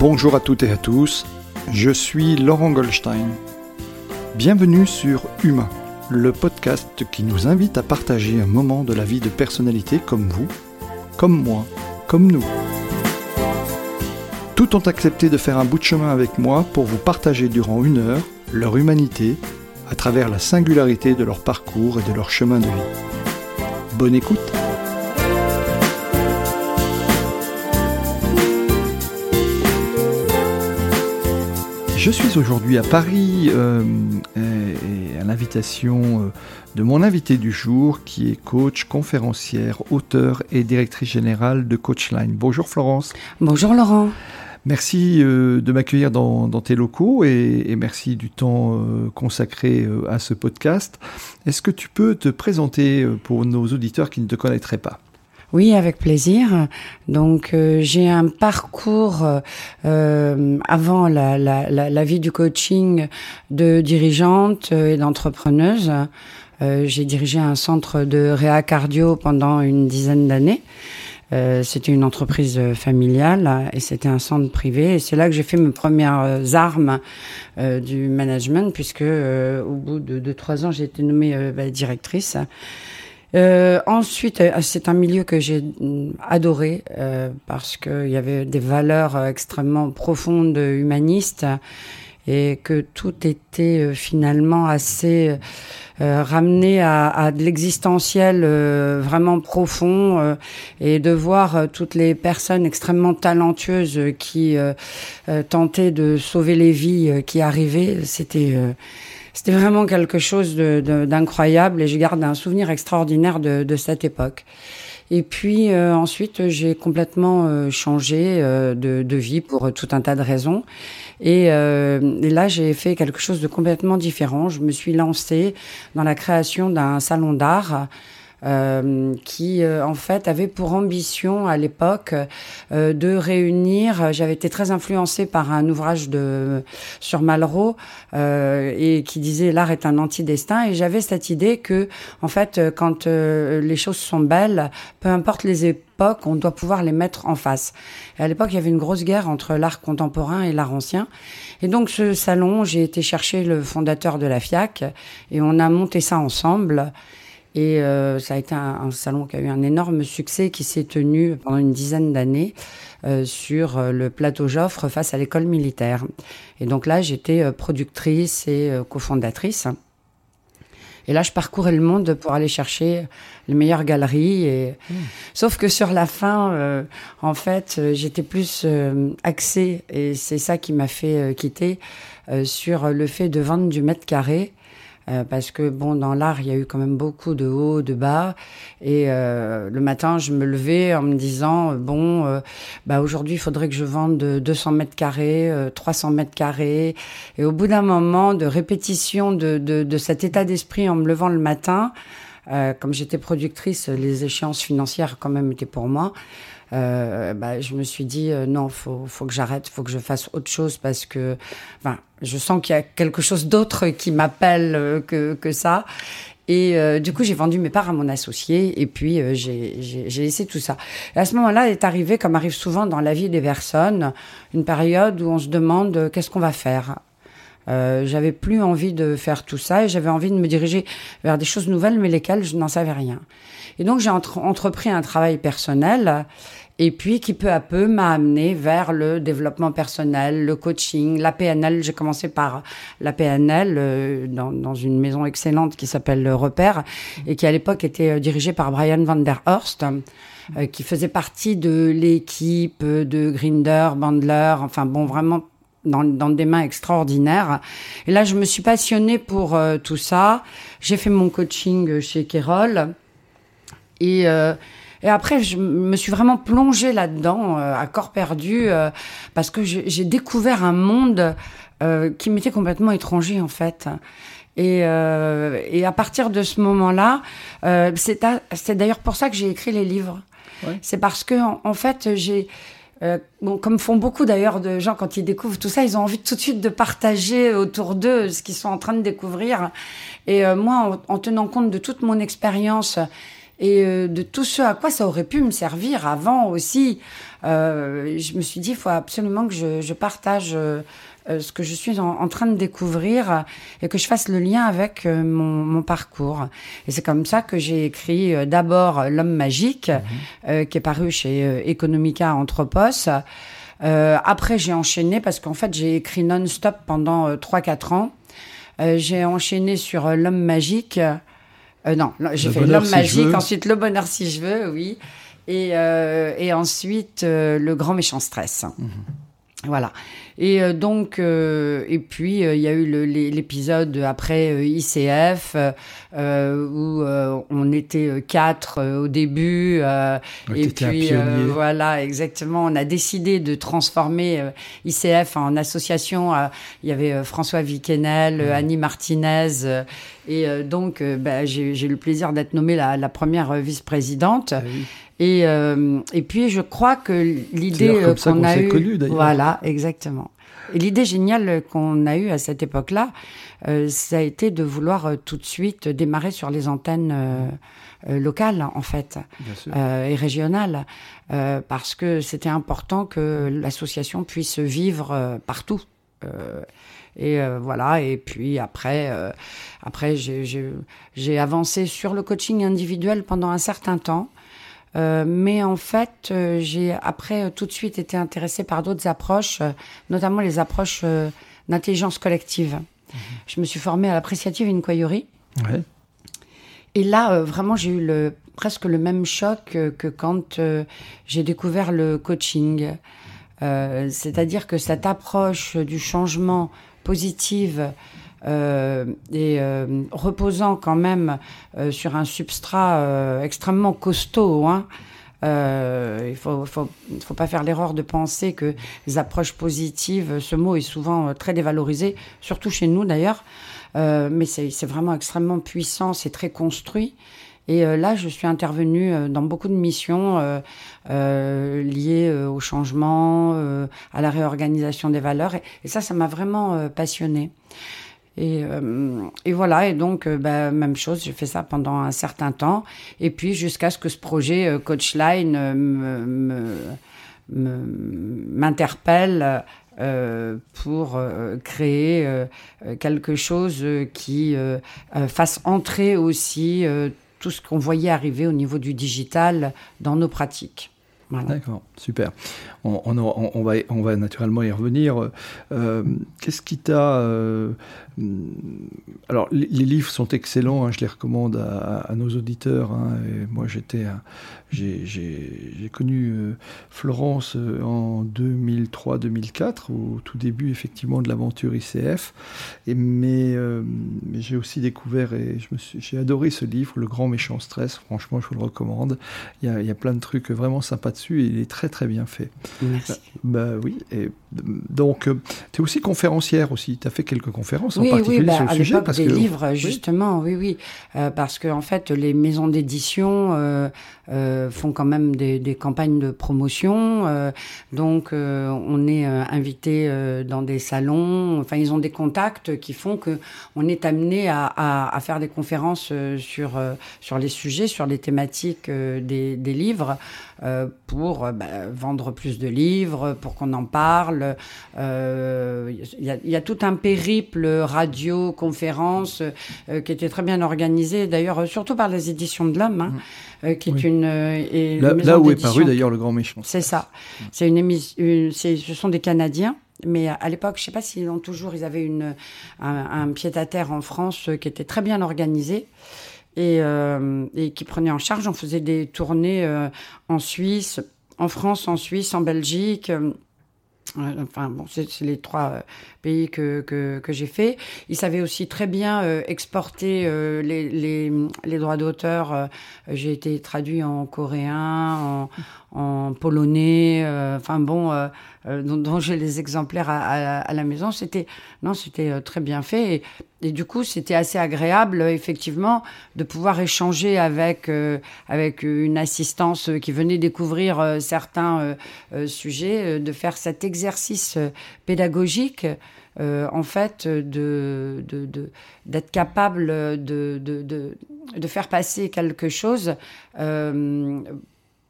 Bonjour à toutes et à tous, je suis Laurent Goldstein. Bienvenue sur Humain, le podcast qui nous invite à partager un moment de la vie de personnalités comme vous, comme moi, comme nous. Tous ont accepté de faire un bout de chemin avec moi pour vous partager durant une heure leur humanité à travers la singularité de leur parcours et de leur chemin de vie. Bonne écoute Je suis aujourd'hui à Paris euh, et à l'invitation euh, de mon invité du jour qui est coach, conférencière, auteur et directrice générale de Coachline. Bonjour Florence. Bonjour Laurent. Merci euh, de m'accueillir dans, tes locaux et, merci du temps consacré à ce podcast. Est-ce que tu peux te présenter pour nos auditeurs qui ne te connaîtraient pas? Oui, avec plaisir. Donc euh, j'ai un parcours euh, avant la, vie du coaching de dirigeante et d'entrepreneuse. Euh, j'ai dirigé un centre de réa cardio pendant une dizaine d'années. Euh, c'était une entreprise familiale et c'était un centre privé. Et c'est là que j'ai fait mes premières armes euh, du management, puisque au bout de, de trois ans, j'ai été nommée bah, directrice. Euh, ensuite, euh, c'est un milieu que j'ai mm, adoré euh, parce qu'il y avait des valeurs extrêmement profondes, humanistes, et que tout était euh, finalement assez euh, ramené à, à de l'existentiel vraiment profond et de voir toutes les personnes extrêmement talentueuses qui tentaient de sauver les vies qui arrivaient, c'était c'était vraiment quelque chose d'incroyable et je garde un souvenir extraordinaire de, de cette époque. Et puis euh, ensuite, j'ai complètement euh, changé euh, de, de, vie pour tout un tas de raisons. Et, et là, j'ai fait quelque chose de complètement différent. Je me suis lancée dans la création d'un salon d'art euh, qui euh, en fait avait pour ambition à l'époque euh, de réunir. J'avais été très influencée par un ouvrage de sur Malraux et qui disait l'art est un anti-destin et j'avais cette idée que en fait quand les choses sont belles, peu importe les époques, on doit pouvoir les mettre en face. À l'époque, il y avait une grosse guerre entre l'art contemporain et l'art ancien. Et donc ce salon, j'ai été chercher le fondateur de la FIAC et on a monté ça ensemble. Et euh, ça a été un, salon qui a eu un énorme succès, qui s'est tenu pendant une dizaine d'années euh, sur euh, le plateau Joffre face à l'école militaire. Et donc là, j'étais productrice et cofondatrice. Et là, je parcourais le monde pour aller chercher les meilleures galeries. Et... Mmh. Sauf que sur la fin, en fait, j'étais plus axée, et c'est ça qui m'a fait quitter, sur le fait de vendre du mètre carré euh, parce que bon, dans l'art, il y a eu quand même beaucoup de hauts, de bas. Et euh, le matin, je me levais en me disant bon, euh, bah aujourd'hui, il faudrait que je vende 200 mètres carrés, 300 mètres carrés. Et au bout d'un moment de répétition de, de, de cet état d'esprit en me levant le matin, comme j'étais productrice, les échéances financières quand même étaient pour moi. Euh, bah, je me suis dit euh, non, faut, faut que j'arrête, faut que je fasse autre chose parce que, enfin, je sens qu'il y a quelque chose d'autre qui m'appelle euh, que, que ça. Et euh, du coup, j'ai vendu mes parts à mon associé et puis euh, j'ai laissé tout ça. Et à ce moment-là est arrivé, comme arrive souvent dans la vie des personnes, une période où on se demande qu'est-ce qu'on va faire? Euh, j'avais plus envie de faire tout ça et j'avais envie de me diriger vers des choses nouvelles, mais lesquelles je n'en savais rien. Et donc j'ai entrepris un travail personnel et puis qui peu à peu m'a amené vers le développement personnel, le coaching, la PNL. J'ai commencé par la PNL euh, dans, une maison excellente qui s'appelle le Repère et qui à l'époque était euh, dirigée par Brian van der Horst. Qui faisait partie de l'équipe de Grinder, Bandler, enfin bon, vraiment dans, dans, des mains extraordinaires. Et là, je me suis passionnée pour tout ça. J'ai fait mon coaching chez Kerol. Et, euh, et après, je me suis vraiment plongée là-dedans, euh, à corps perdu, euh, parce que j'ai découvert un monde euh, qui m'était complètement étranger, en fait. Et, et à partir de ce moment-là, c'est d'ailleurs pour ça que j'ai écrit les livres. C'est parce que, en, en fait, j'ai... bon, comme font beaucoup d'ailleurs de gens quand ils découvrent tout ça, ils ont envie tout de suite de partager autour d'eux ce qu'ils sont en train de découvrir. Et moi, en, en, tenant compte de toute mon expérience et de tout ce à quoi ça aurait pu me servir avant aussi. je me suis dit, il faut absolument que je, je partage euh, ce que je suis en, train de découvrir et que je fasse le lien avec euh, mon, mon, parcours. Et c'est comme ça que j'ai écrit euh, d'abord L'homme magique, mhm. qui est paru chez Economica Anthropos. après, j'ai enchaîné parce qu'en fait, j'ai écrit non-stop pendant 3-4 ans. j'ai enchaîné sur L'homme magique. non, j'ai fait L'homme magique, ensuite Le bonheur si je veux, oui. Et, et ensuite Le grand méchant stress. Mhm. Voilà. Et euh, donc, euh, et puis euh, il y a eu l'épisode après ICF où on était quatre au début. et puis voilà, exactement. On a décidé de transformer ICF en association. Il y avait François Viquenel, Annie Martinez. et donc, bah, j'ai eu le plaisir d'être nommée la, la première vice-présidente. Ah et, euh, et puis, je crois que l'idée euh, qu'on a eue... Voilà, exactement. Et l'idée géniale qu'on a eue à cette époque-là, euh, ça a été de vouloir euh, tout de suite démarrer sur les antennes euh, locales, en fait, et régionales, parce que c'était important que l'association puisse vivre partout. Et voilà. Et puis après, après j'ai avancé sur le coaching individuel pendant un certain temps. Euh, mais en fait, euh, j'ai après euh, tout de suite été intéressée par d'autres approches, notamment les approches d'intelligence collective. Mhm. Je me suis formée à l'appréciative inquiry. Ouais. Et là, vraiment, j'ai eu le, presque le même choc que quand j'ai découvert le coaching. C'est-à-dire que cette approche du changement positive euh, et euh, reposant quand même euh, sur un substrat extrêmement costaud. Hein. il faut, faut, faut pas faire l'erreur de penser que les approches positives, ce mot est souvent très dévalorisé, surtout chez nous d'ailleurs, mais c'est vraiment extrêmement puissant, c'est très construit. Et là, je suis intervenue dans beaucoup de missions liées au changement, à la réorganisation des valeurs, et, et ça, ça m'a vraiment passionnée. Et, euh, et, voilà, et donc, euh, bah, même chose, j'ai fait ça pendant un certain temps. Et puis, jusqu'à ce que ce projet euh, Coachline m'interpelle pour créer quelque chose qui fasse entrer aussi tout ce qu'on voyait arriver au niveau du digital dans nos pratiques. D'accord, super. On, va, on va naturellement y revenir. Qu'est-ce qui t'a... alors, les, livres sont excellents, hein, je les recommande à, à nos auditeurs. Hein, et moi, j'étais, j'ai connu euh, Florence euh, en 2003-2004, au tout début effectivement de l'aventure ICF. Et, mais, mais j'ai aussi découvert et j'ai adoré ce livre, Le Grand Méchant Stress. Franchement, je vous le recommande. Il y a, il y a plein de trucs vraiment sympas et il est très très bien fait. Merci. Bah, oui, et donc euh, tu es aussi conférencière aussi, tu as fait quelques conférences en particulier bah, sur le sujet. parce des que... livres, justement, oui, oui, euh, parce que en fait les maisons d'édition euh, font quand même des, des, campagnes de promotion, donc on est invité dans des salons, enfin ils ont des contacts qui font que on est amené à, à, à faire des conférences sur sur les sujets, sur les thématiques des, des livres. Euh, pour euh, bah, vendre plus de livres, pour qu'on en parle. Euh, il y, a, y, a, tout un périple radio, conférence qui était très bien organisé, d'ailleurs surtout par les éditions de l'Homme, hein, qui est une et là, où est paru d'ailleurs le Grand Méchant. C'est ça. C'est une émission. Ce sont des Canadiens. Mais à l'époque, je ne sais pas s'ils ont toujours, ils avaient une, un, un pied-à-terre en France qui était très bien organisé et, euh, et qui prenait en charge. On faisait des tournées euh, en Suisse, en France, en Suisse, en Belgique. Euh, enfin, bon, c'est les trois pays que, que, que j'ai fait. Ils savaient aussi très bien exporter les, les, les, droits d'auteur. j'ai été traduit en coréen, en, en polonais. enfin bon, euh, dont, j'ai les exemplaires à, la maison. C'était non, c'était euh, très bien fait et, du coup c'était assez agréable effectivement de pouvoir échanger avec euh, avec une assistance qui venait découvrir certains sujets, de faire cet exercice pédagogique en fait, de, d'être capable de, de, de, de, faire passer quelque chose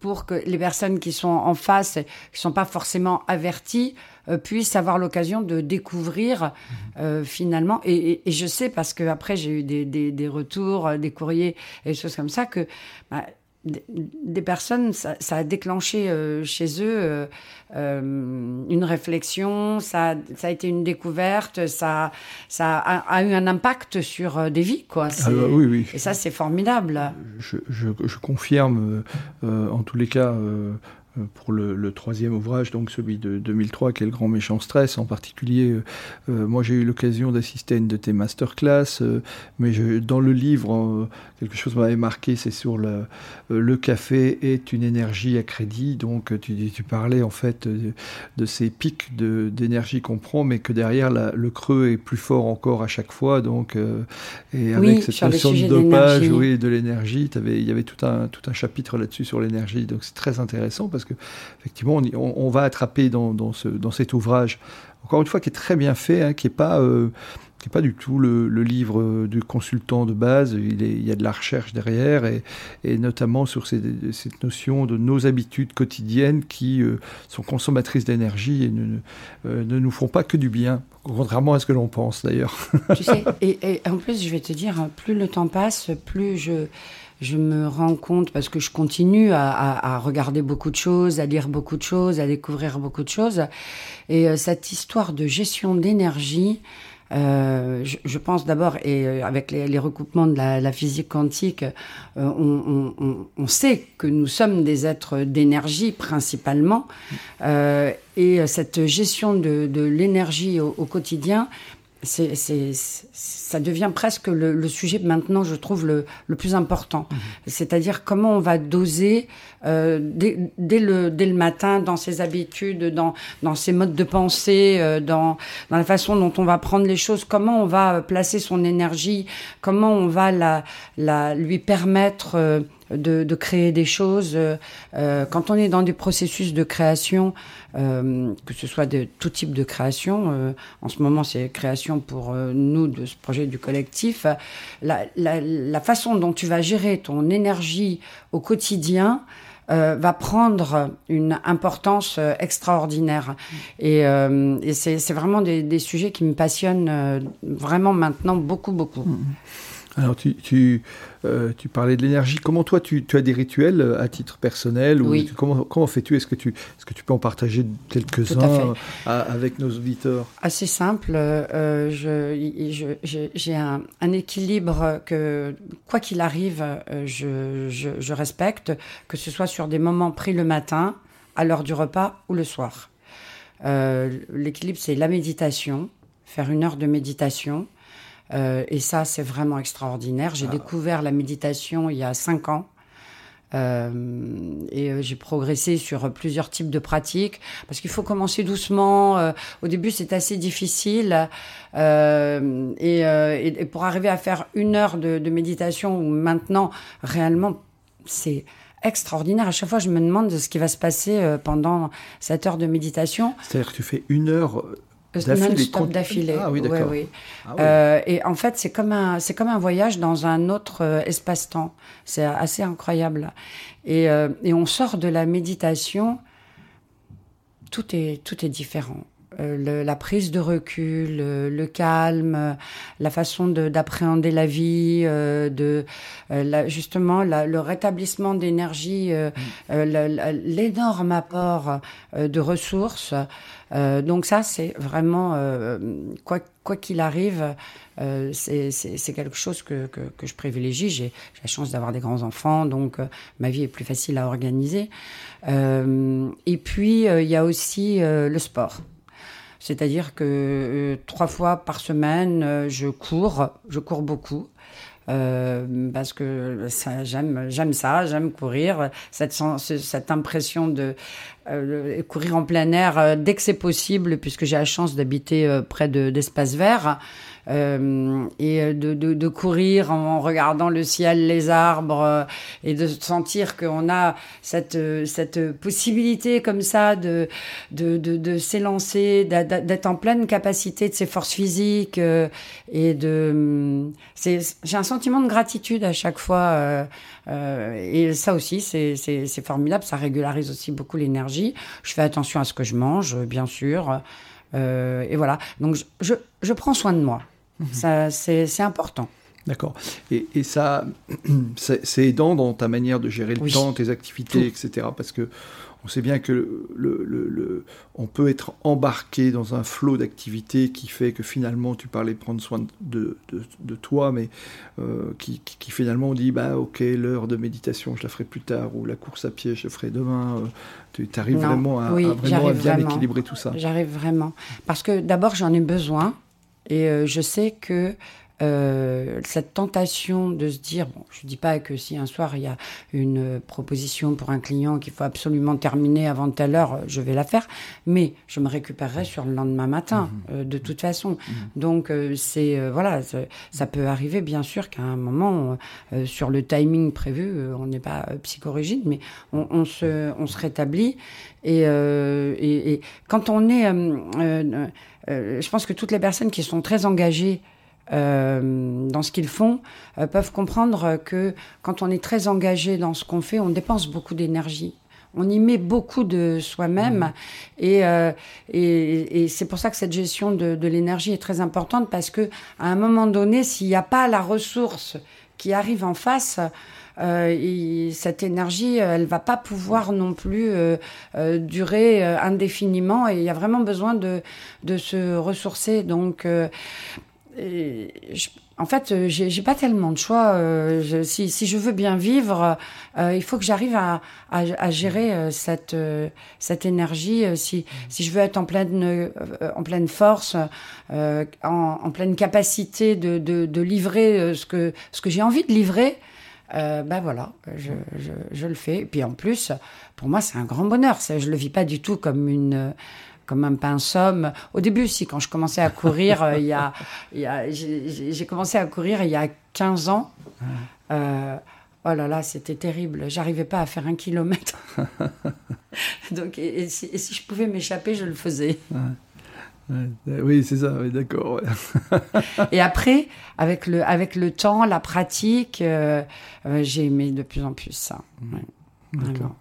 pour que les personnes qui sont en face, qui sont pas forcément averties, euh, puissent avoir l'occasion de découvrir euh, finalement. Et, et, je sais parce que après j'ai eu des, des, des, retours, euh, des courriers et des choses comme ça que bah, des personnes, ça, ça, a déclenché euh, chez eux euh, euh, une réflexion, ça, ça, a été une découverte, ça, ça a, a eu un impact sur des vies, quoi. Ah bah oui, oui. Et ça, c'est formidable. Je, je, je confirme, en tous les cas, pour le, troisième ouvrage, donc celui de 2003, qui est le grand méchant stress. En particulier, euh, euh, moi j'ai eu l'occasion d'assister à une de tes masterclass, mais je, dans le livre, quelque chose m'avait marqué, c'est sur le, le café est une énergie à crédit. Donc tu, tu parlais en fait de, ces pics d'énergie qu'on prend, mais que derrière le creux est plus fort encore à chaque fois. Donc, et avec cette notion de dopage, oui, de l'énergie, il y avait tout un, tout un chapitre là-dessus sur l'énergie. Donc c'est très intéressant parce que effectivement, on, va attraper dans, cet ouvrage, encore une fois, qui est très bien fait, hein, qui n'est pas, euh, pas du tout le, livre du consultant de base. Il, y a de la recherche derrière, et, notamment sur cette notion de nos habitudes quotidiennes qui euh, sont consommatrices d'énergie et ne, euh, ne, nous font pas que du bien, contrairement à ce que l'on pense d'ailleurs. Tu sais, et, et en plus, je vais te dire, plus le temps passe, plus je je me rends compte, parce que je continue à, regarder beaucoup de choses, à lire beaucoup de choses, à découvrir beaucoup de choses, et euh, cette histoire de gestion d'énergie, euh, je, pense d'abord, et euh, avec les, recoupements de la, physique quantique, on, sait que nous sommes des êtres d'énergie principalement, et cette gestion de, l'énergie au, quotidien, c'est, ça devient presque le, le, sujet maintenant, je trouve, le, le plus important. Mmh. C'est-à-dire comment on va doser euh, dès, dès, le, dès le matin dans ses habitudes, dans, dans ses modes de pensée, euh, dans, dans la façon dont on va prendre les choses, comment on va placer son énergie, comment on va la, la, lui permettre... Euh, de, de, créer des choses. Euh, quand on est dans des processus de création, euh, que ce soit de tout type de création, euh, en ce moment c'est création pour euh, nous de ce projet du collectif, la, la, la, façon dont tu vas gérer ton énergie au quotidien, euh, va prendre une importance euh, extraordinaire. Et, euh, et c'est vraiment des, des, sujets qui me passionnent vraiment maintenant beaucoup, beaucoup. Mmh. Alors, tu, tu, euh, tu parlais de l'énergie. Comment toi, tu, tu, as des rituels euh, à titre personnel ou oui. Comment, comment fais-tu? Est-ce que, tu, est que tu peux en partager quelques-uns avec nos auditeurs? Assez simple. Euh, J'ai un, un, équilibre que, quoi qu'il arrive, euh, je, je, je, respecte, que ce soit sur des moments pris le matin, à l'heure du repas ou le soir. Euh, L'équilibre, c'est la méditation, faire une heure de méditation euh, et ça, c'est vraiment extraordinaire. J'ai ah. découvert la méditation il y a cinq ans. Euh, et euh, j'ai progressé sur plusieurs types de pratiques parce qu'il faut commencer doucement. Euh, au début, c'est assez difficile. Euh, et, et, pour arriver à faire une heure de, de méditation, maintenant, réellement, c'est extraordinaire. À chaque fois, je me demande ce qui va se passer pendant cette heure de méditation. C'est-à-dire que tu fais une heure non-stop d'affilée. Ah oui, d'accord. Ouais, oui. ah, oui. euh, et en fait, c'est comme un, c'est comme un voyage dans un autre euh, espace-temps. C'est assez incroyable. Et, euh, et on sort de la méditation, tout est, tout est différent. Euh, le, la prise de recul, le, le calme, la façon d'appréhender la vie, euh, de la, justement la, le rétablissement d'énergie, mm. l'énorme apport de ressources. Euh, donc ça, c'est vraiment, euh, quoi quoi qu'il arrive, euh, c'est quelque chose que, que, que je privilégie. J'ai la chance d'avoir des grands-enfants, donc euh, ma vie est plus facile à organiser. Euh, et puis, il y a aussi le sport. C'est-à-dire que trois fois par semaine, je cours, je cours beaucoup. Euh, parce que j'aime j'aime ça, j'aime courir, cette, cette impression de euh, courir en plein air euh, dès que c'est possible, puisque j'ai la chance d'habiter euh, près d'espaces verts. Euh, et de, de, de, courir en regardant le ciel, les arbres, et de sentir qu'on a cette, cette possibilité comme ça de, de, de, de s'élancer, d'être en pleine capacité de ses forces physiques et de... J'ai un sentiment de gratitude à chaque fois. et ça aussi, c'est formidable. Ça régularise aussi beaucoup l'énergie. Je fais attention à ce que je mange, bien sûr. Euh, et voilà. Donc, je, je, prends soin de moi. Mhm. C'est important. D'accord. Et, et, ça, c'est aidant dans ta manière de gérer le temps, tes activités, etc. Parce que on sait bien que le, le, on peut être embarqué dans un flot d'activités qui fait que finalement, tu parlais de prendre soin de, de, de toi, mais euh, qui, qui, finalement dit, bah ok, l'heure de méditation, je la ferai plus tard, ou la course à pied, je la ferai demain. Euh, tu arrives vraiment, à, vraiment bien équilibrer tout ça. J'arrive vraiment. Parce que d'abord, j'en ai besoin. Et euh, je sais que euh, cette tentation de se dire, bon, je dis pas que si un soir il y a une proposition pour un client qu'il faut absolument terminer avant telle heure, je vais la faire, mais je me récupérerai sur le lendemain matin, mhm. euh, de toute façon. Mhm. Donc euh, c'est voilà, ça peut arriver bien sûr qu'à un moment, sur le timing prévu, on n'est pas psychorigide, mais on, on, se, on se rétablit et, et, et quand on est, je pense que toutes les personnes qui sont très engagées euh, dans ce qu'ils font euh, peuvent comprendre que quand on est très engagé dans ce qu'on fait, on dépense beaucoup d'énergie. On y met beaucoup de soi-même mmh. et, euh, et, et c'est pour ça que cette gestion de, de l'énergie est très importante parce que à un moment donné, s'il n'y a pas la ressource qui arrive en face, euh, cette énergie, elle va pas pouvoir non plus euh, euh, durer indéfiniment et il y a vraiment besoin de, de se ressourcer. Donc, en fait, euh, j'ai pas tellement de choix. Euh, si, je veux bien vivre, euh, il faut que j'arrive à, gérer cette, énergie. Si, je veux être en pleine, force, en, pleine capacité de, livrer ce que, j'ai envie de livrer, ben voilà, je, je, le fais. Et puis en plus, pour moi, c'est un grand bonheur. Je le vis pas du tout comme une comme un pinsomme. Au début, si, quand je commençais à courir, euh, il y a, il y a j'ai commencé à courir il y a 15 ans. Euh, oh là là, c'était terrible. J'arrivais pas à faire un kilomètre. Donc, et, si, je pouvais m'échapper, je le faisais. Oui, c'est ça, d'accord. et après, avec le, avec le temps, la pratique, euh, j'ai aimé de plus en plus ça. D'accord.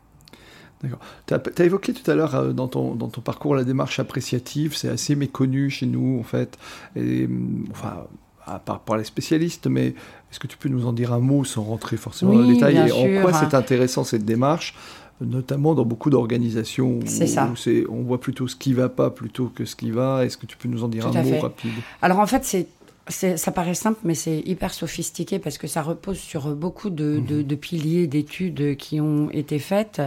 D'accord. Tu as, évoqué tout à l'heure euh, dans, ton, dans ton parcours la démarche appréciative, c'est assez méconnu chez nous en fait. Et, mm, enfin, à part par les spécialistes, mais est-ce que tu peux nous en dire un mot sans rentrer forcément dans le détail Et en quoi c'est intéressant cette démarche notamment dans beaucoup d'organisations où, on voit plutôt ce qui va pas plutôt que ce qui va. Est-ce que tu peux nous en dire un mot rapide? Alors en fait, c'est ça paraît simple, mais c'est hyper sophistiqué parce que ça repose sur beaucoup de, de, mhm. de piliers d'études qui ont été faites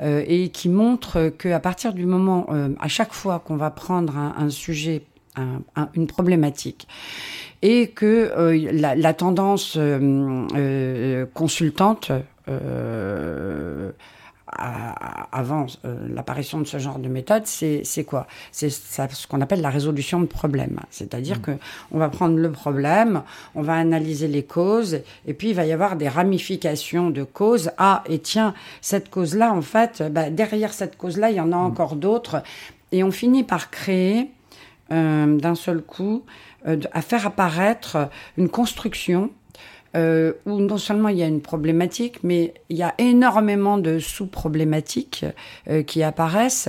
euh, et qui montrent qu'à partir du moment, euh, à chaque fois qu'on va prendre un, un sujet, un, une problématique, et que euh, la, la, tendance consultante avant euh, l'apparition de ce genre de méthode, c'est quoi? C'est ce qu'on appelle la résolution de problème. C'est-à-dire mmh. que on va prendre le problème, on va analyser les causes, et puis il va y avoir des ramifications de causes. Ah, et tiens, cette cause-là, en fait, bah, derrière cette cause-là, il y en a mmh. encore d'autres. Et on finit par créer euh, d'un seul coup, euh, à faire apparaître une construction euh, où non seulement il y a une problématique, mais il y a énormément de sous-problématiques euh, qui apparaissent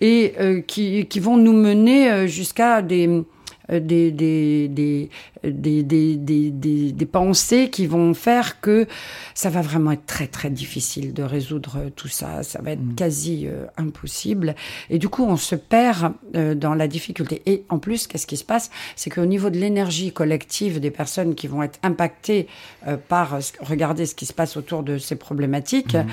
et euh, qui, qui, vont nous mener jusqu'à des euh, des, des, des, des, des, pensées qui vont faire que ça va vraiment être très très difficile de résoudre tout ça. Ça va être mm. quasi euh, impossible. Et du coup, on se perd euh, dans la difficulté. Et en plus, qu'est-ce qui se passe? C'est qu'au niveau de l'énergie collective des personnes qui vont être impactées par regarder ce qui se passe autour de ces problématiques, mm.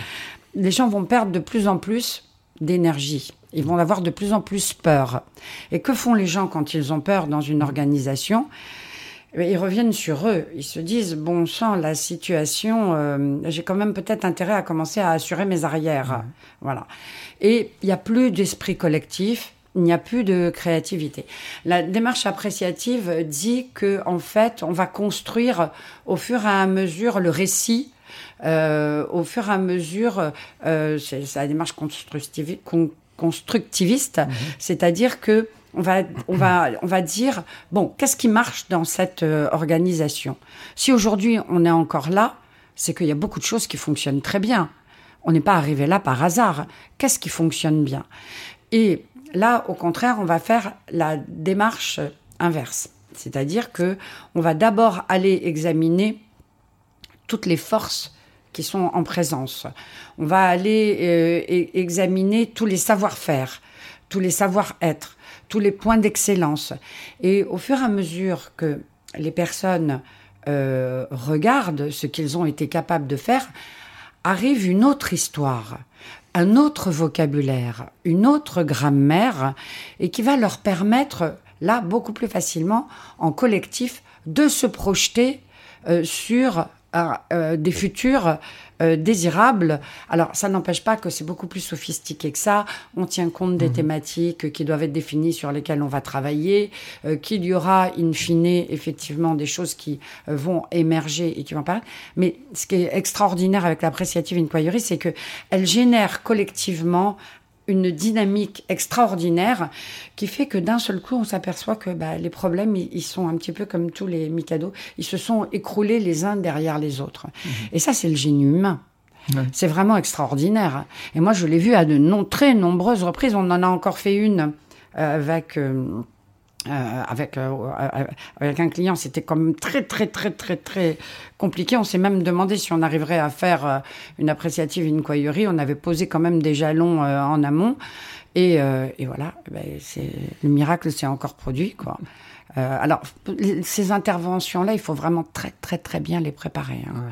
les gens vont perdre de plus en plus d'énergie. Ils vont avoir de plus en plus peur. Et que font les gens quand ils ont peur dans une organisation? Ils reviennent sur eux. Ils se disent bon sang, la situation, euh, j'ai quand même peut-être intérêt à commencer à assurer mes arrières. Voilà. Et il n'y a plus d'esprit collectif. il n'y a plus de créativité. La démarche appréciative dit que en fait, on va construire au fur et à mesure le récit. Euh, au fur et à mesure, euh, c'est la démarche constructiviste, mhm. c'est-à-dire que on va, on va, on va dire bon, qu'est-ce qui marche dans cette euh, organisation? Si aujourd'hui on est encore là, c'est qu'il y a beaucoup de choses qui fonctionnent très bien. On n'est pas arrivé là par hasard. Qu'est-ce qui fonctionne bien? Et Là, au contraire, on va faire la démarche inverse. C'est-à-dire que on va d'abord aller examiner toutes les forces qui sont en présence. On va aller euh, examiner tous les savoir-faire, tous les savoir-être, tous les points d'excellence. Et au fur et à mesure que les personnes euh, regardent ce qu'ils ont été capables de faire, arrive une autre histoire un autre vocabulaire, une autre grammaire, et qui va leur permettre, là, beaucoup plus facilement, en collectif, de se projeter euh, sur euh, des futurs euh, désirables. Alors, ça n'empêche pas que c'est beaucoup plus sophistiqué que ça. On tient compte des mhm. thématiques qui doivent être définies sur lesquelles on va travailler, euh, qu'il y aura, in fine, effectivement, des choses qui vont émerger et qui vont apparaître. Mais ce qui est extraordinaire avec l'appréciative inquiry, c'est que elle génère collectivement une dynamique extraordinaire qui fait que d'un seul coup, on s'aperçoit que bah, les problèmes, ils, sont un petit peu comme tous les Mikado, ils se sont écroulés les uns derrière les autres. Mhm. Et ça, c'est le génie humain. C'est vraiment extraordinaire. Et moi, je l'ai vu à de non, très nombreuses reprises. On en a encore fait une euh, avec... Euh, euh, avec, euh, euh, avec un client, c'était comme très, très, très, très, très compliqué. On s'est même demandé si on arriverait à faire une appréciative inquiry. On avait posé quand même des jalons en amont. Et, et voilà, eh ben, c'est, le miracle s'est encore produit. Quoi. alors, ces interventions-là, il faut vraiment très, très, très bien les préparer. Hein.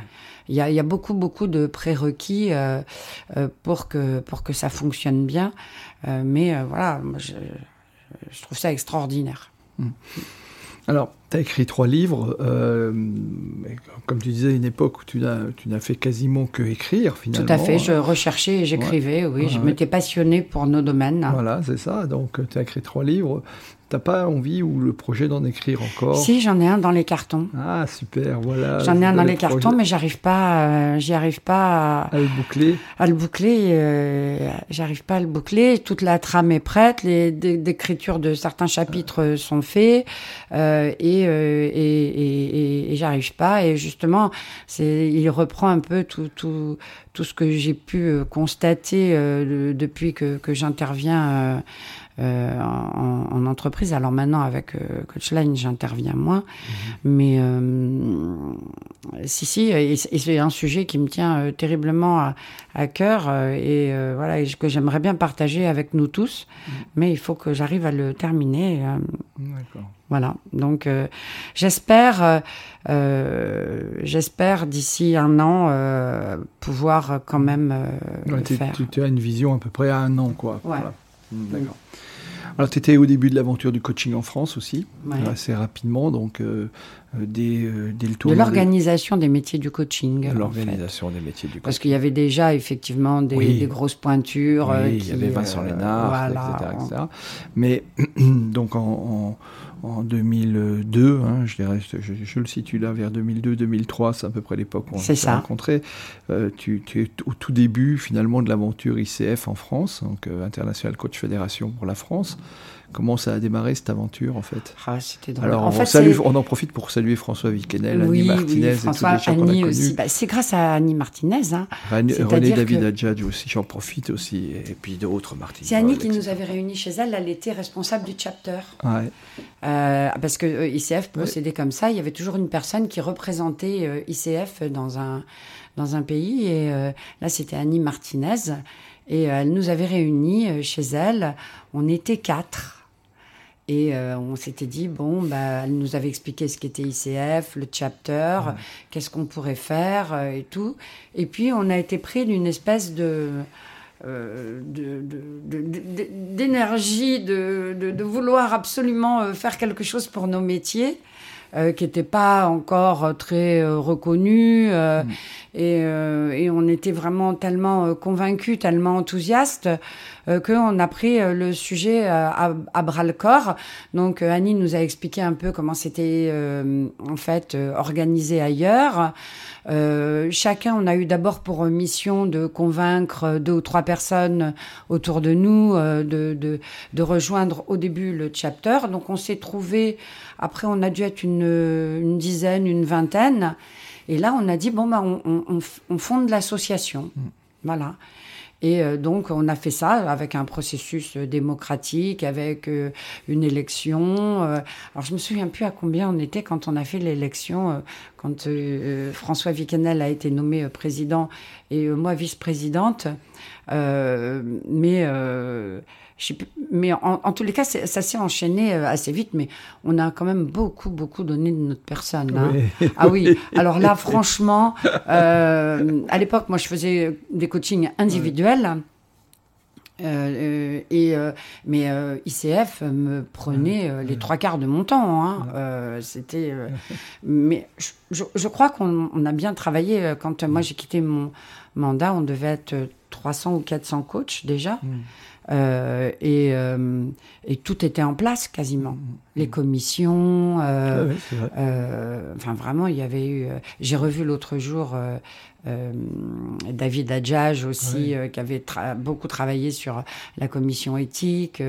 Il, y a, il y, a, beaucoup, beaucoup de prérequis euh, pour, que, pour que ça fonctionne bien. mais voilà, moi, je, je trouve ça extraordinaire. Hmm. Tu as écrit trois livres. Euh, comme tu disais, une époque où tu n'as fait quasiment que écrire, finalement. Tout à fait. Je recherchais et j'écrivais, oui. je m'étais passionnée pour nos domaines. Voilà, c'est ça. Donc, tu as écrit trois livres. T'as pas envie ou le projet d'en écrire encore? Si, j'en ai un dans les cartons. Ah, super, voilà. J'en ai un dans les cartons, mais j'arrive pas, euh, j'y arrive pas à, le boucler. À le boucler, euh, j'arrive pas à le boucler. Toute la trame est prête, les décritures de certains chapitres sont faits, euh, et, et, et, j'arrive pas. Et justement, il reprend un peu tout, tout, tout ce que j'ai pu constater depuis que, que j'interviens euh, en, entreprise. Alors maintenant, avec euh, Coachline, j'interviens moins. Mhm. Mais euh, si, si, et, c'est un sujet qui me tient euh, terriblement à, à cœur et voilà, et que j'aimerais bien partager avec nous tous. Mhm. Mais il faut que j'arrive à le terminer. D'accord. Voilà. Donc, j'espère, j'espère d'ici un an pouvoir quand même faire. Tu, as une vision à peu près à un an, quoi. Voilà. D'accord. Alors, tu étais au début de l'aventure du coaching en France aussi, assez rapidement, donc euh, euh, dès, euh, dès, le tour. De l'organisation des métiers du coaching. De l'organisation des métiers du coaching. Parce qu'il y avait déjà effectivement des, grosses pointures. Oui, il y avait Vincent Lénard, etc., Mais donc en en 2002, hein, je, dirais, je, le situe là vers 2002-2003, c'est à peu près l'époque où on s'est rencontrés. Euh, tu, es au tout début finalement de l'aventure ICF en France, donc euh, International Coach Fédération pour la France. Comment ça a démarré cette aventure en fait? Ah, C'était Alors en on, fait, on, en profite pour saluer François Viquenel, Annie Martinez et tous les gens qu'on a connus. Bah, c'est grâce à Annie Martinez. Hein. René, David que... Adjadj aussi, j'en profite aussi, et puis d'autres Martinez. C'est Annie qui nous avait réunis chez elle, elle était responsable du chapter. Ouais. Euh, parce que euh, ICF procédait comme ça, il y avait toujours une personne qui représentait euh, ICF dans un, dans un pays, et euh, là c'était Annie Martinez. Et elle nous avait réunis chez elle. On était quatre. Et euh, on s'était dit, bon, bah, elle nous avait expliqué ce qu'était ICF, le chapter, qu'est-ce qu'on pourrait faire euh, et tout. Et puis, on a été pris d'une espèce de. Euh, d'énergie, de, de, de, vouloir absolument faire quelque chose pour nos métiers. qui n'était pas encore très reconnu. Mm. Et, et, on était vraiment tellement convaincus, tellement enthousiastes qu'on a pris le sujet à, à, bras le corps. Donc Annie nous a expliqué un peu comment c'était en fait organisé ailleurs. Euh, chacun, on a eu d'abord pour mission de convaincre deux ou trois personnes autour de nous euh, de, de, de, rejoindre au début le chapter. Donc on s'est trouvé, après on a dû être une, une, dizaine, une vingtaine. Et là, on a dit, bon, bah, on, on, on fonde l'association. Mm. Voilà. Et euh, donc, on a fait ça avec un processus euh, démocratique, avec euh, une élection. alors, je me souviens plus à combien on était quand on a fait l'élection, quand François Vicanel a été nommé président et moi vice-présidente. mais mais en, tous les cas, ça s'est enchaîné euh, assez vite, mais on a quand même beaucoup, beaucoup donné de notre personne. Hein. Ah oui, alors là, franchement, euh, à l'époque, moi, je faisais des coachings individuels. Euh, et mais ICF me prenait les trois quarts de mon temps. Hein. C'était, mais je, je crois qu'on a bien travaillé. Quand moi j'ai quitté mon mandat, on devait être 300 ou 400 coachs déjà. Mm. Euh, et, euh, et, tout était en place quasiment. Les commissions, euh, euh, enfin vraiment, il y avait eu. J'ai revu l'autre jour David Adjage aussi, qui avait beaucoup travaillé sur la commission éthique.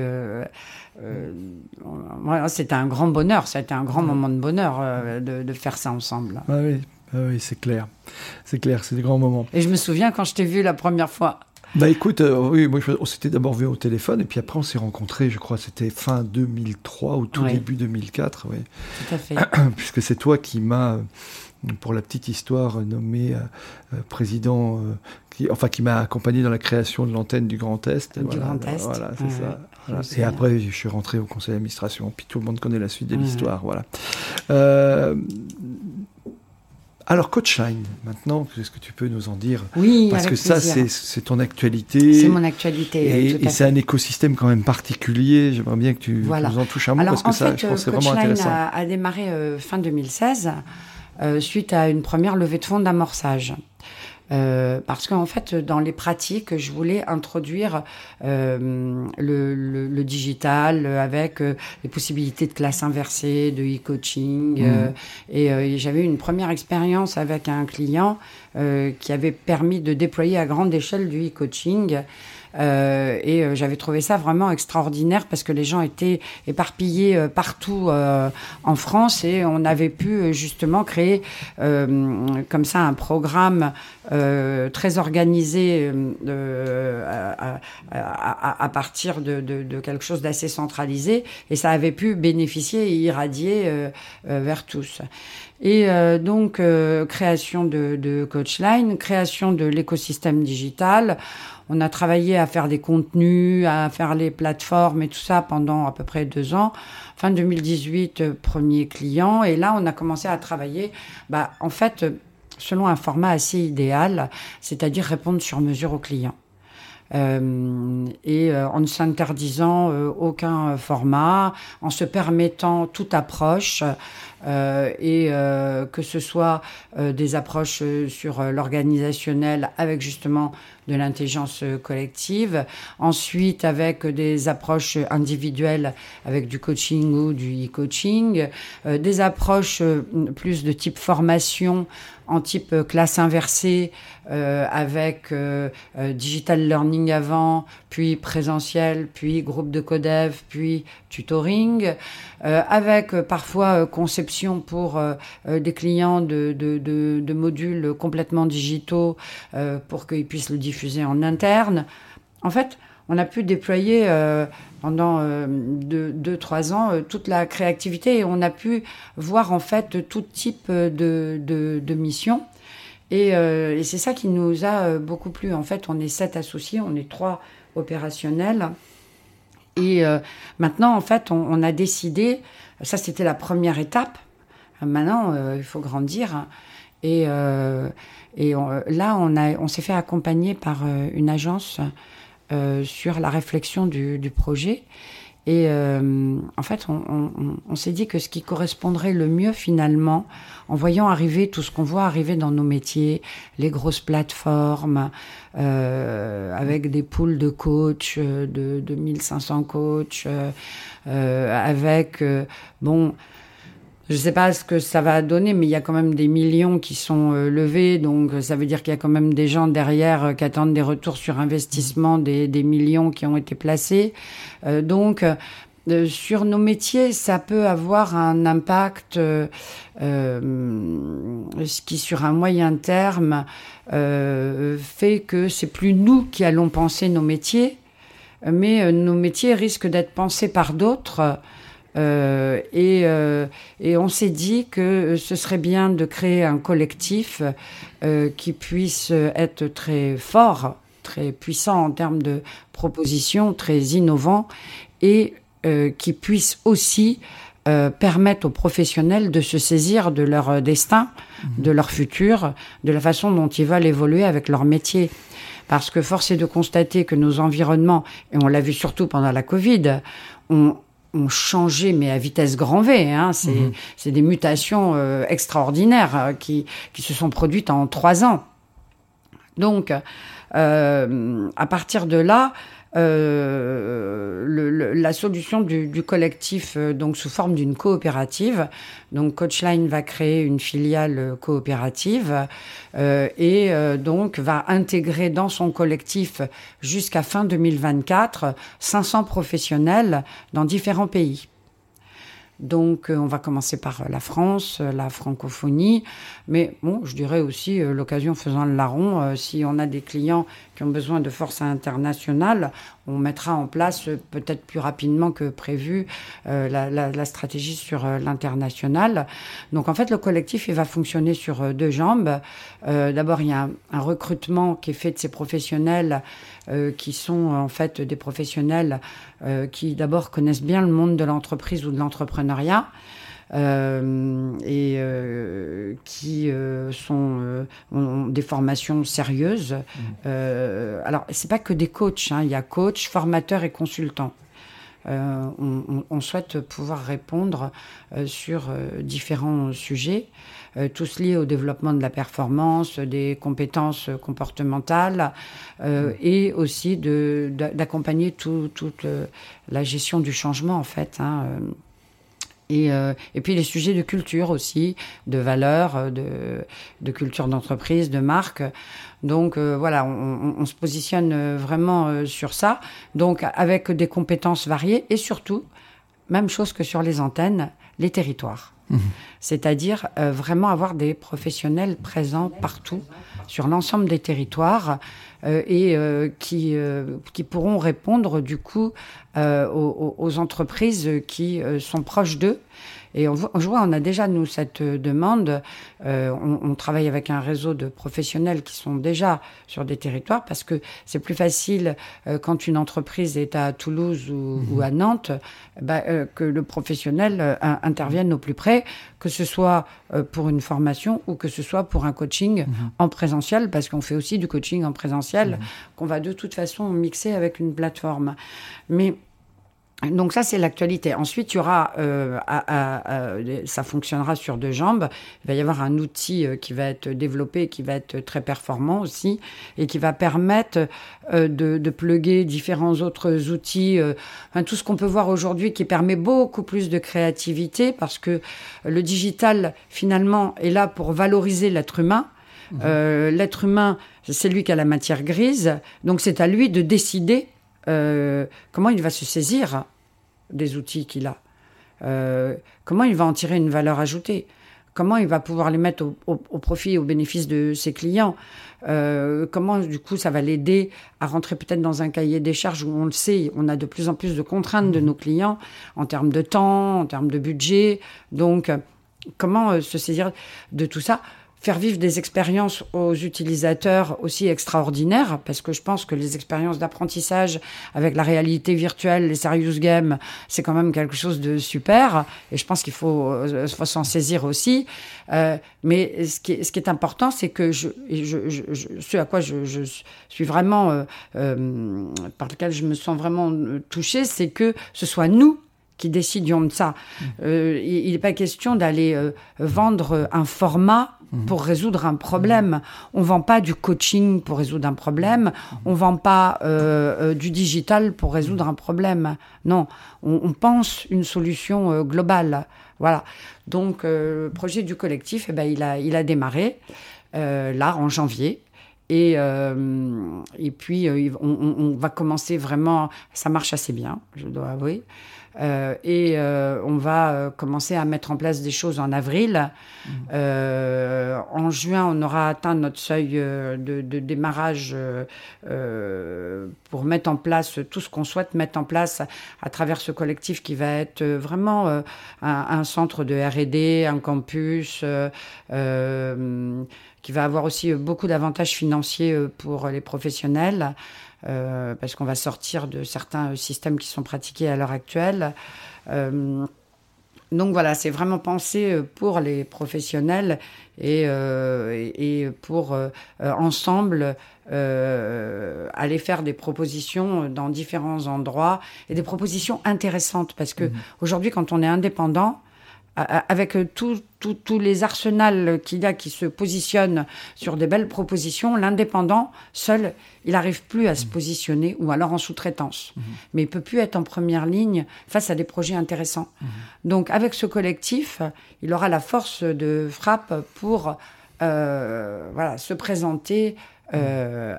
c'était un grand bonheur, c'était un grand moment de bonheur de, de, faire ça ensemble. oui, oui c'est clair, c'est clair, c'est des grands moments. Et je me souviens quand je t'ai vu la première fois. Bah écoute, euh, oui, moi, on s'était d'abord vu au téléphone et puis après on s'est rencontrés, je crois, c'était fin 2003 ou tout début 2004, oui. Tout à fait. Puisque c'est toi qui m'as, pour la petite histoire, nommé euh, euh, président, qui, enfin qui m'a accompagné dans la création de l'antenne du Grand Est. Du Grand Est. Voilà, c'est ça. Et après, je suis rentré au conseil d'administration. Puis tout le monde connaît la suite de l'histoire. Voilà. Alors, Coachline, maintenant, qu'est-ce que tu peux nous en dire? Oui, Parce que ça, c'est ton actualité. C'est mon actualité. Et, c'est un écosystème quand même particulier. J'aimerais bien que tu nous en touches un mot, parce que ça, je pense c'est vraiment intéressant. A, a démarré euh, fin 2016, euh, suite à une première levée de fonds d'amorçage. Euh, parce qu'en fait, dans les pratiques, je voulais introduire euh, le, le, le, digital avec euh, les possibilités de classe inversée, de e-coaching. Mmh. Euh, et euh, j'avais une première expérience avec un client qui avait permis de déployer à grande échelle du e-coaching. Euh, et euh, j'avais trouvé ça vraiment extraordinaire parce que les gens étaient éparpillés euh, partout en France et on avait pu justement créer comme ça un programme très organisé à, à, à, partir de, de, de quelque chose d'assez centralisé et ça avait pu bénéficier et irradier vers tous. Et euh, donc, euh, création de, de Coachline, création de l'écosystème digital. On a travaillé à faire des contenus, à faire les plateformes et tout ça pendant à peu près deux ans. Fin 2018, euh, premier client. Et là, on a commencé à travailler, bah, en fait, selon un format assez idéal, c'est-à-dire répondre sur mesure aux clients. Euh, et euh, en ne s'interdisant euh, aucun format, en se permettant toute approche, et que ce soit des approches sur l'organisationnel avec justement de l'intelligence collective, ensuite avec des approches individuelles avec du coaching ou du e-coaching, des approches plus de type formation en type euh, classe inversée euh, avec euh, digital learning avant, puis présentiel, puis groupe de codev, puis tutoring, avec parfois conception pour des clients de, modules complètement digitaux pour qu'ils puissent le diffuser en interne. En fait, on a pu déployer pendant euh, deux, deux, ans euh, toute la créativité et on a pu voir en fait tout type de, de, missions. Et, euh, et c'est ça qui nous a beaucoup plu. En fait, on est sept associés, on est trois opérationnels. Et maintenant, en fait, on, a décidé, ça c'était la première étape. Maintenant, il faut grandir. Et, et là, on, on s'est fait accompagner par une agence euh, sur la réflexion du projet. Et en fait, on, s'est dit que ce qui correspondrait le mieux finalement, en voyant arriver tout ce qu'on voit arriver dans nos métiers, les grosses plateformes, avec des poules de coachs, de, de 1500 coachs, avec, bon, je ne sais pas ce que ça va donner, mais il y a quand même des millions qui sont euh, levés, donc ça veut dire qu'il y a quand même des gens derrière euh, qui attendent des retours sur investissement, des, millions qui ont été placés. Euh, donc sur nos métiers, ça peut avoir un impact ce qui, sur un moyen terme, fait que c'est plus nous qui allons penser nos métiers, mais nos métiers risquent d'être pensés par d'autres. Euh, et, euh, et, on s'est dit que ce serait bien de créer un collectif euh, qui puisse être très fort, très puissant en termes de propositions, très innovant, et qui puisse aussi permettre aux professionnels de se saisir de leur destin, mmh. de leur futur, de la façon dont ils veulent évoluer avec leur métier. Parce que force est de constater que nos environnements, et on l'a vu surtout pendant la Covid, ont ont changé, mais à vitesse grand V. Hein. Mhm. C'est des mutations euh, extraordinaires euh, qui, qui, se sont produites en trois ans. Donc, euh, à partir de là, euh, la solution du, collectif, euh, donc sous forme d'une coopérative. Donc Coachline va créer une filiale coopérative euh, et euh, donc va intégrer dans son collectif jusqu'à fin 2024 500 professionnels dans différents pays. Donc, on va commencer par la France, la francophonie, mais bon, je dirais aussi l'occasion faisant le larron. si on a des clients qui ont besoin de force internationale, on mettra en place peut-être plus rapidement que prévu la, stratégie sur l'international. Donc, en fait, le collectif il va fonctionner sur deux jambes. D'abord, il y a un, recrutement qui est fait de ces professionnels euh, qui sont en fait des professionnels euh, qui d'abord connaissent bien le monde de l'entreprise ou de l'entrepreneuriat. Euh, et euh, qui euh, sont ont des formations sérieuses. Mmh. alors c'est pas que des coachs, hein. il y a coach, formateur et consultant. On, on, souhaite pouvoir répondre sur différents sujets. Euh, tous liés au développement de la performance, des compétences comportementales euh, et aussi d'accompagner toute la gestion du changement en fait. Hein, euh. Et, et, puis les sujets de culture aussi, de valeurs, de, de culture d'entreprise, de marque. Donc voilà, on, on, se positionne vraiment sur ça. Donc avec des compétences variées et surtout, même chose que sur les antennes, les territoires. C'est-à-dire euh, vraiment avoir des professionnels présents partout, sur l'ensemble des territoires, euh, et euh, qui, qui pourront répondre du coup aux, aux, entreprises qui sont proches d'eux et on, voit, on a déjà, nous, cette euh, demande. Euh, on, travaille avec un réseau de professionnels qui sont déjà sur des territoires parce que c'est plus facile euh, quand une entreprise est à Toulouse ou, mhm. à Nantes bah, que le professionnel intervienne au plus près, que ce soit pour une formation ou que ce soit pour un coaching mhm. en présentiel, parce qu'on fait aussi du coaching en présentiel mhm. qu'on va de toute façon mixer avec une plateforme. Mais donc ça, c'est l'actualité. Ensuite, il y aura, euh, ça fonctionnera sur deux jambes. Il va y avoir un outil euh, qui va être développé, qui va être très performant aussi, et qui va permettre euh, de, de plugger différents autres outils. enfin, tout ce qu'on peut voir aujourd'hui qui permet beaucoup plus de créativité, parce que le digital, finalement, est là pour valoriser l'être humain. Mmh. l'être humain, c'est lui qui a la matière grise, donc c'est à lui de décider euh, comment il va se saisir des outils qu'il a euh, Comment il va en tirer une valeur ajoutée Comment il va pouvoir les mettre au, profit et au bénéfice de ses clients euh, Comment, du coup, ça va l'aider à rentrer peut-être dans un cahier des charges où on le sait, on a de plus en plus de contraintes de nos clients en termes de temps, en termes de budget. Donc, comment se saisir de tout ça faire vivre des expériences aux utilisateurs aussi extraordinaires, parce que je pense que les expériences d'apprentissage avec la réalité virtuelle, les serious games, c'est quand même quelque chose de super, et je pense qu'il faut, euh, faut s'en saisir aussi. Euh, mais ce qui est, ce qui est important, c'est que je, je, je, ce à quoi je, je suis vraiment, euh, euh, par lequel je me sens vraiment touchée, c'est que ce soit nous qui décidions de ça. Mmh. Il n'est pas question d'aller vendre un format mmh. pour résoudre un problème. On vend pas du coaching pour résoudre un problème. On vend pas euh, du digital pour résoudre un problème. Non, on, pense une solution globale. Voilà. Donc le projet du collectif, eh ben, il a il a démarré là en janvier. Et, euh, et puis, on, va commencer vraiment, ça marche assez bien, je dois avouer. Euh, et euh, on va euh, commencer à mettre en place des choses en avril. Mmh. en juin, on aura atteint notre seuil de, de démarrage pour mettre en place tout ce qu'on souhaite mettre en place à travers ce collectif qui va être vraiment un, un, centre de R&D, un campus qui va avoir aussi beaucoup d'avantages financiers pour les professionnels. Euh, parce qu'on va sortir de certains systèmes qui sont pratiqués à l'heure actuelle. Euh, donc voilà, c'est vraiment pensé pour les professionnels et, euh, et pour euh, ensemble euh, aller faire des propositions dans différents endroits et des propositions intéressantes parce que mmh. aujourd'hui, quand on est indépendant, avec tous les arsenals qu'il y a qui se positionnent sur des belles propositions, l'indépendant, seul, il n'arrive plus à se mmh. positionner, ou alors en sous-traitance. Mmh. Mais il peut plus être en première ligne face à des projets intéressants. Mmh. Donc avec ce collectif, il aura la force de frappe pour euh, voilà, se présenter euh,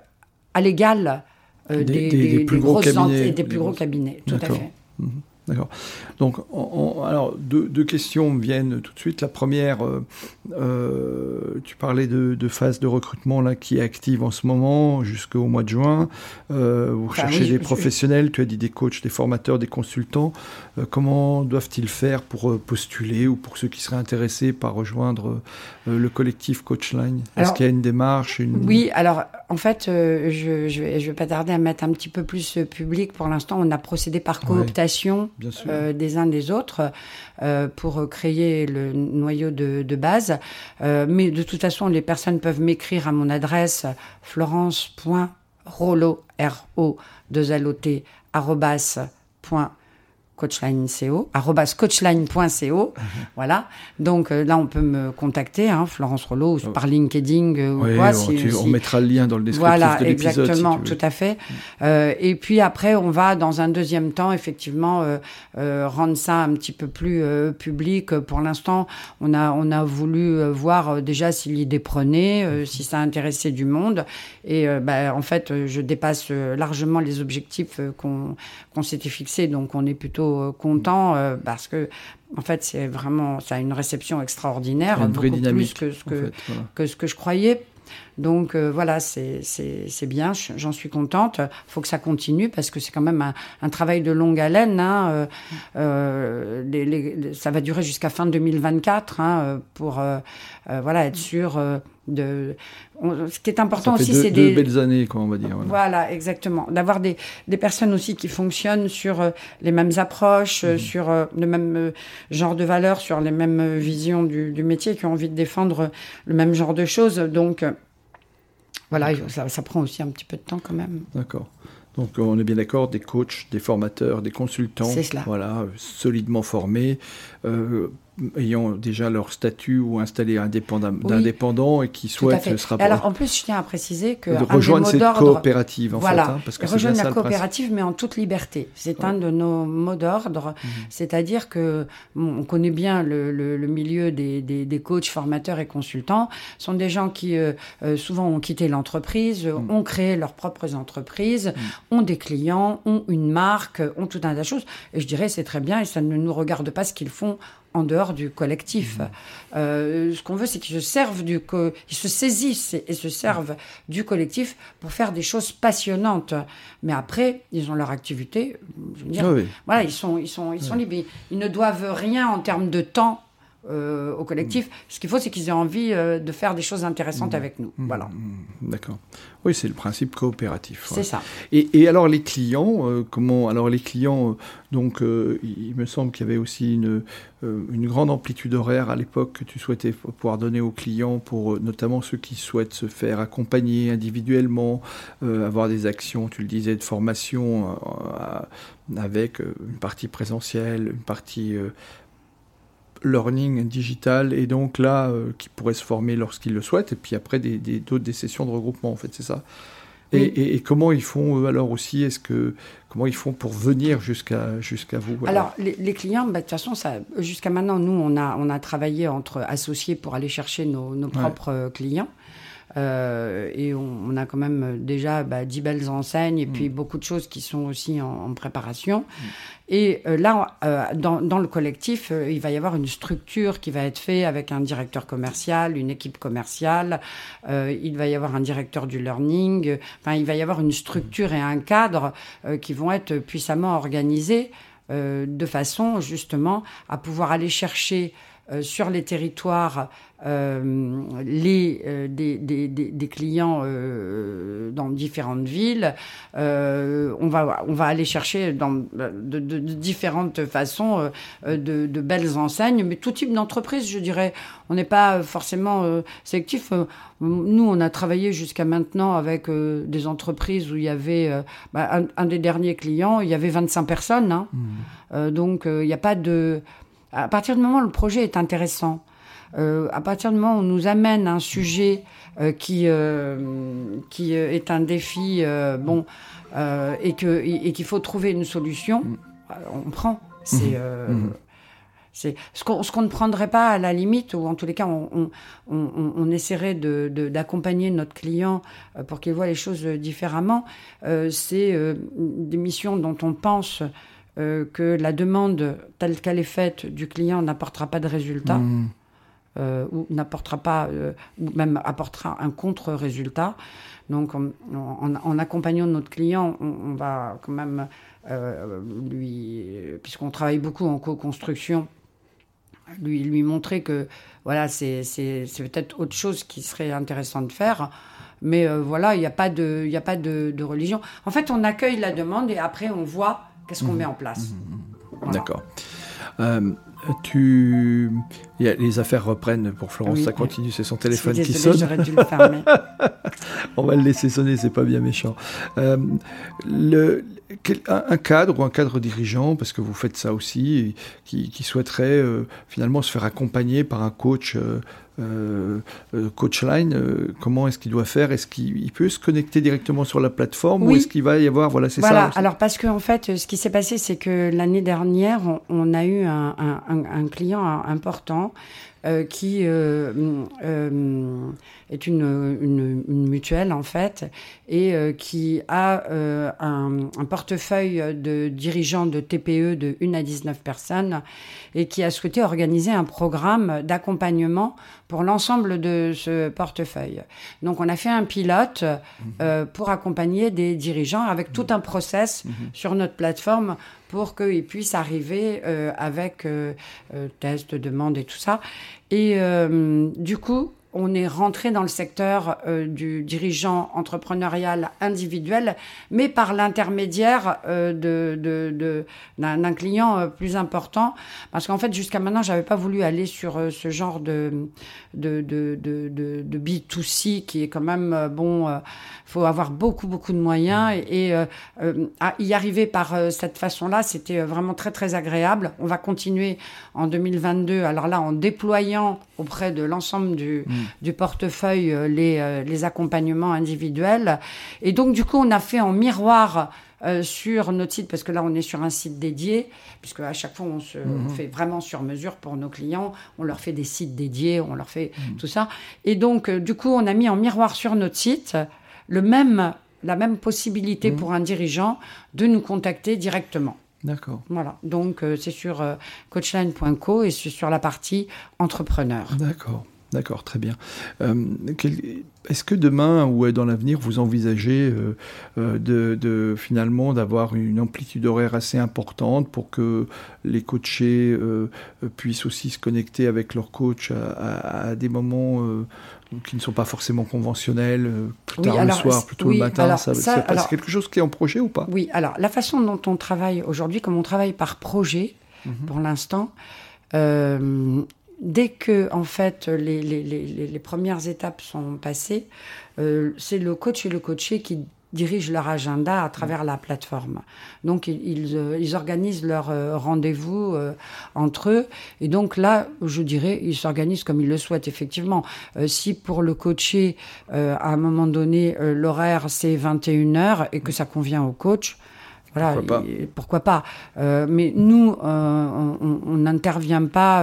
à l'égal euh, des, des, des, plus gros cabinets, des plus gros cabinets. Tout à fait. D'accord. Donc, alors, deux, deux, questions me viennent tout de suite. La première, euh, euh, tu parlais de, de, phase de recrutement là, qui est active en ce moment jusqu'au mois de juin. Euh, vous cherchez des professionnels, tu as dit des coachs, des formateurs, des consultants. Comment doivent-ils faire pour postuler ou pour ceux qui seraient intéressés par rejoindre le collectif Coachline Est-ce qu'il y a une démarche une... Oui, alors en fait, je, vais, je vais pas tarder à mettre un petit peu plus public. Pour l'instant, on a procédé par cooptation euh, des uns des autres euh, pour créer le noyau de, base. Euh, mais de toute façon, les personnes peuvent m'écrire à mon adresse florence.rolo, r o 2 l o t coachline.co, coachline.co. Mhm. Voilà. Donc euh, là, on peut me contacter, hein, Florence Rollo, oh. par LinkedIn euh, ou quoi. Si, on, mettra le lien dans le descriptif voilà, de l'épisode. Exactement, tout à fait. Mm. Euh, et puis après, on va dans un deuxième temps, effectivement, euh, rendre ça un petit peu plus public. Pour l'instant, on a on a voulu voir déjà si l'idée prenait, si ça intéressait du monde. Et bah, en fait, je dépasse largement les objectifs qu'on qu'on s'était fixés, donc on est plutôt euh, content euh, parce que en fait, c'est vraiment, ça a une réception extraordinaire, beaucoup plus que ce que, que ce que je croyais. Donc euh, voilà, c'est bien, j'en suis contente. Il faut que ça continue parce que c'est quand même un, un, travail de longue haleine. Hein. Euh, les, les, ça va durer jusqu'à fin 2024 hein, pour voilà être sûr de. On, ce qui est important aussi, c'est des belles années, quoi, on va dire. Voilà, voilà exactement. D'avoir des, des personnes aussi qui fonctionnent sur les mêmes approches, mmh. sur le même genre de valeurs, sur les mêmes visions du, du métier, qui ont envie de défendre le même genre de choses. Donc voilà, ça, ça, prend aussi un petit peu de temps quand même. D'accord. Donc on est bien d'accord, des coachs, des formateurs, des consultants, voilà, solidement formés, euh, ayant déjà leur statut ou installé indépendant, oui, d'indépendant et qui souhaitent se rapprocher. Alors en plus, je tiens à préciser que de rejoindre cette coopérative en voilà, fait, hein, parce que rejoindre la coopérative, mais en toute liberté. C'est ouais. un de nos mots d'ordre, mmh. c'est-à-dire que bon, on connaît bien le, le, le milieu des, des, des, coachs, formateurs et consultants. Ce sont des gens qui euh, euh souvent ont quitté l'entreprise, mmh. ont créé leurs propres entreprises, mmh. ont des clients, ont une marque, ont tout un tas de choses. Et je dirais c'est très bien et ça ne nous regarde pas ce qu'ils font en dehors du collectif. Mmh. Euh, ce qu'on veut, c'est qu'ils se servent du, co ils se saisissent et, se servent mmh. du collectif pour faire des choses passionnantes. Mais après, ils ont leur activité. Je veux dire, oui. voilà, ils sont, ils sont, ils sont libres. Ils ne doivent rien en termes de temps euh, au collectif. Ce qu'il faut, c'est qu'ils aient envie euh, de faire des choses intéressantes avec nous. Voilà. Mmh, d'accord. Oui, c'est le principe coopératif. C'est ça. Et, et, alors les clients, euh, comment Alors les clients, donc il me semble qu'il y avait aussi une, une grande amplitude horaire à l'époque que tu souhaitais pouvoir donner aux clients, pour notamment ceux qui souhaitent se faire accompagner individuellement, avoir des actions, tu le disais, de formation avec une partie présentielle, une partie learning digital et donc là euh, qui pourrait se former lorsqu'ils le souhaitent et puis après des, d'autres des sessions de regroupement en fait c'est ça. Et, comment ils font alors aussi est-ce que comment ils font pour venir jusqu'à jusqu'à vous alors, les, clients bah, de toute façon ça jusqu'à maintenant nous on a on a travaillé entre associés pour aller chercher nos, nos propres euh, clients euh, et on, a quand même déjà bah, 10 belles enseignes et mm. puis beaucoup de choses qui sont aussi en, préparation. Mm. Et euh, là, euh, dans, dans, le collectif, il va y avoir une structure qui va être faite avec un directeur commercial, une équipe commerciale, il va y avoir un directeur du learning, enfin, il va y avoir une structure et un cadre qui vont être puissamment organisés de façon justement à pouvoir aller chercher sur les territoires euh, les, euh, des, des, des, clients euh, dans différentes villes. on, va, on va aller chercher dans, de, de, différentes façons de, de, belles enseignes, mais tout type d'entreprise, je dirais. On n'est pas forcément sélectif. Nous, on a travaillé jusqu'à maintenant avec des entreprises où il y avait bah, un, des derniers clients, il y avait 25 personnes. Hein. Mmh. donc, il n'y a pas de... À partir du moment où le projet est intéressant, euh, à partir du moment où on nous amène un sujet euh, qui, euh, qui est un défi, bon, et qu'il et faut trouver une solution, mm. on prend. C'est. Mm. Mm. C'est ce qu'on ne prendrait pas à la limite, ou en tous les cas, on, on, on, essaierait d'accompagner de, notre client pour qu'il voit les choses différemment. c'est des missions dont on pense que la demande telle qu'elle est faite du client n'apportera pas de résultat. Euh, ou n'apportera pas, euh, ou même apportera un contre-résultat. Donc, en, accompagnant notre client, on, va quand même euh, lui, puisqu'on travaille beaucoup en co-construction, lui, lui montrer que voilà, c'est peut-être autre chose qui serait intéressant de faire. Mais voilà, il n'y a pas, de, a pas de, religion. En fait, on accueille la demande et après, on voit qu'est-ce qu'on mmh. met en place. Mmh, mmh, D'accord. Tu... les affaires reprennent pour Florence, ça continue, c'est son téléphone qui sonne. Dû le fermer. On va le laisser sonner, c'est pas bien méchant. Euh, le, un cadre ou un cadre dirigeant, parce que vous faites ça aussi, qui, souhaiterait euh, finalement se faire accompagner par un coach euh, euh, euh, Coachline, euh, comment est-ce qu'il doit faire? Est-ce qu'il peut se connecter directement sur la plateforme ou est-ce qu'il va y avoir voilà c'est ça? Alors parce qu'en en fait, ce qui s'est passé, c'est que l'année dernière, on, a eu un, un client important euh, qui euh, euh, est une, mutuelle en fait et qui a un, un, portefeuille de dirigeants de TPE de 1 à 19 personnes et qui a souhaité organiser un programme d'accompagnement pour l'ensemble de ce portefeuille. Donc on a fait un pilote mmh. pour accompagner des dirigeants avec tout un process mmh. sur notre plateforme pour qu'ils puissent arriver euh, avec euh, euh, test, demande et tout ça. Et du coup, on est rentré dans le secteur euh, du dirigeant entrepreneurial individuel, mais par l'intermédiaire euh, de, d'un, client euh, plus important. Parce qu'en fait, jusqu'à maintenant, j'avais pas voulu aller sur ce genre de, de, de, de, B2C qui est quand même, bon, faut avoir beaucoup, beaucoup de moyens. Et, y arriver par cette façon-là, c'était vraiment très, très agréable. On va continuer en 2022, alors là, en déployant auprès de l'ensemble du, mm. Du portefeuille euh, les, euh, les accompagnements individuels. Et donc, du coup, on a fait en miroir euh, sur notre site, parce que là, on est sur un site dédié, puisque à chaque fois, on se mm-hmm. fait vraiment sur mesure pour nos clients. On leur fait des sites dédiés, on leur fait mm. tout ça. Et donc, du coup, on a mis en miroir sur notre site le même, la même possibilité mm. pour un dirigeant de nous contacter directement. D'accord. Voilà. Donc, c'est sur coachline.co et c'est sur la partie entrepreneur. D'accord. D'accord, très bien. Euh, est-ce que demain ou dans l'avenir, vous envisagez euh, euh, de, finalement d'avoir une amplitude horaire assez importante pour que les coachés puissent aussi se connecter avec leur coach à, des moments qui ne sont pas forcément conventionnels, plus tard le soir, plutôt le matin C'est quelque chose qui est en projet ou pas? Oui, alors la façon dont on travaille aujourd'hui, comme on travaille par projet mhm. pour l'instant, dès que en fait les, les, les, les premières étapes sont passées, euh, c'est le coach et le coaché qui dirigent leur agenda à travers la plateforme. Donc ils, ils, euh, organisent leur euh, rendez-vous entre eux et donc là, je dirais, ils s'organisent comme ils le souhaitent effectivement. si pour le coaché, à un moment donné, l'horaire c'est 21h et que ça convient au coach, voilà, pourquoi pas, euh, Mais nous, euh, on n'intervient pas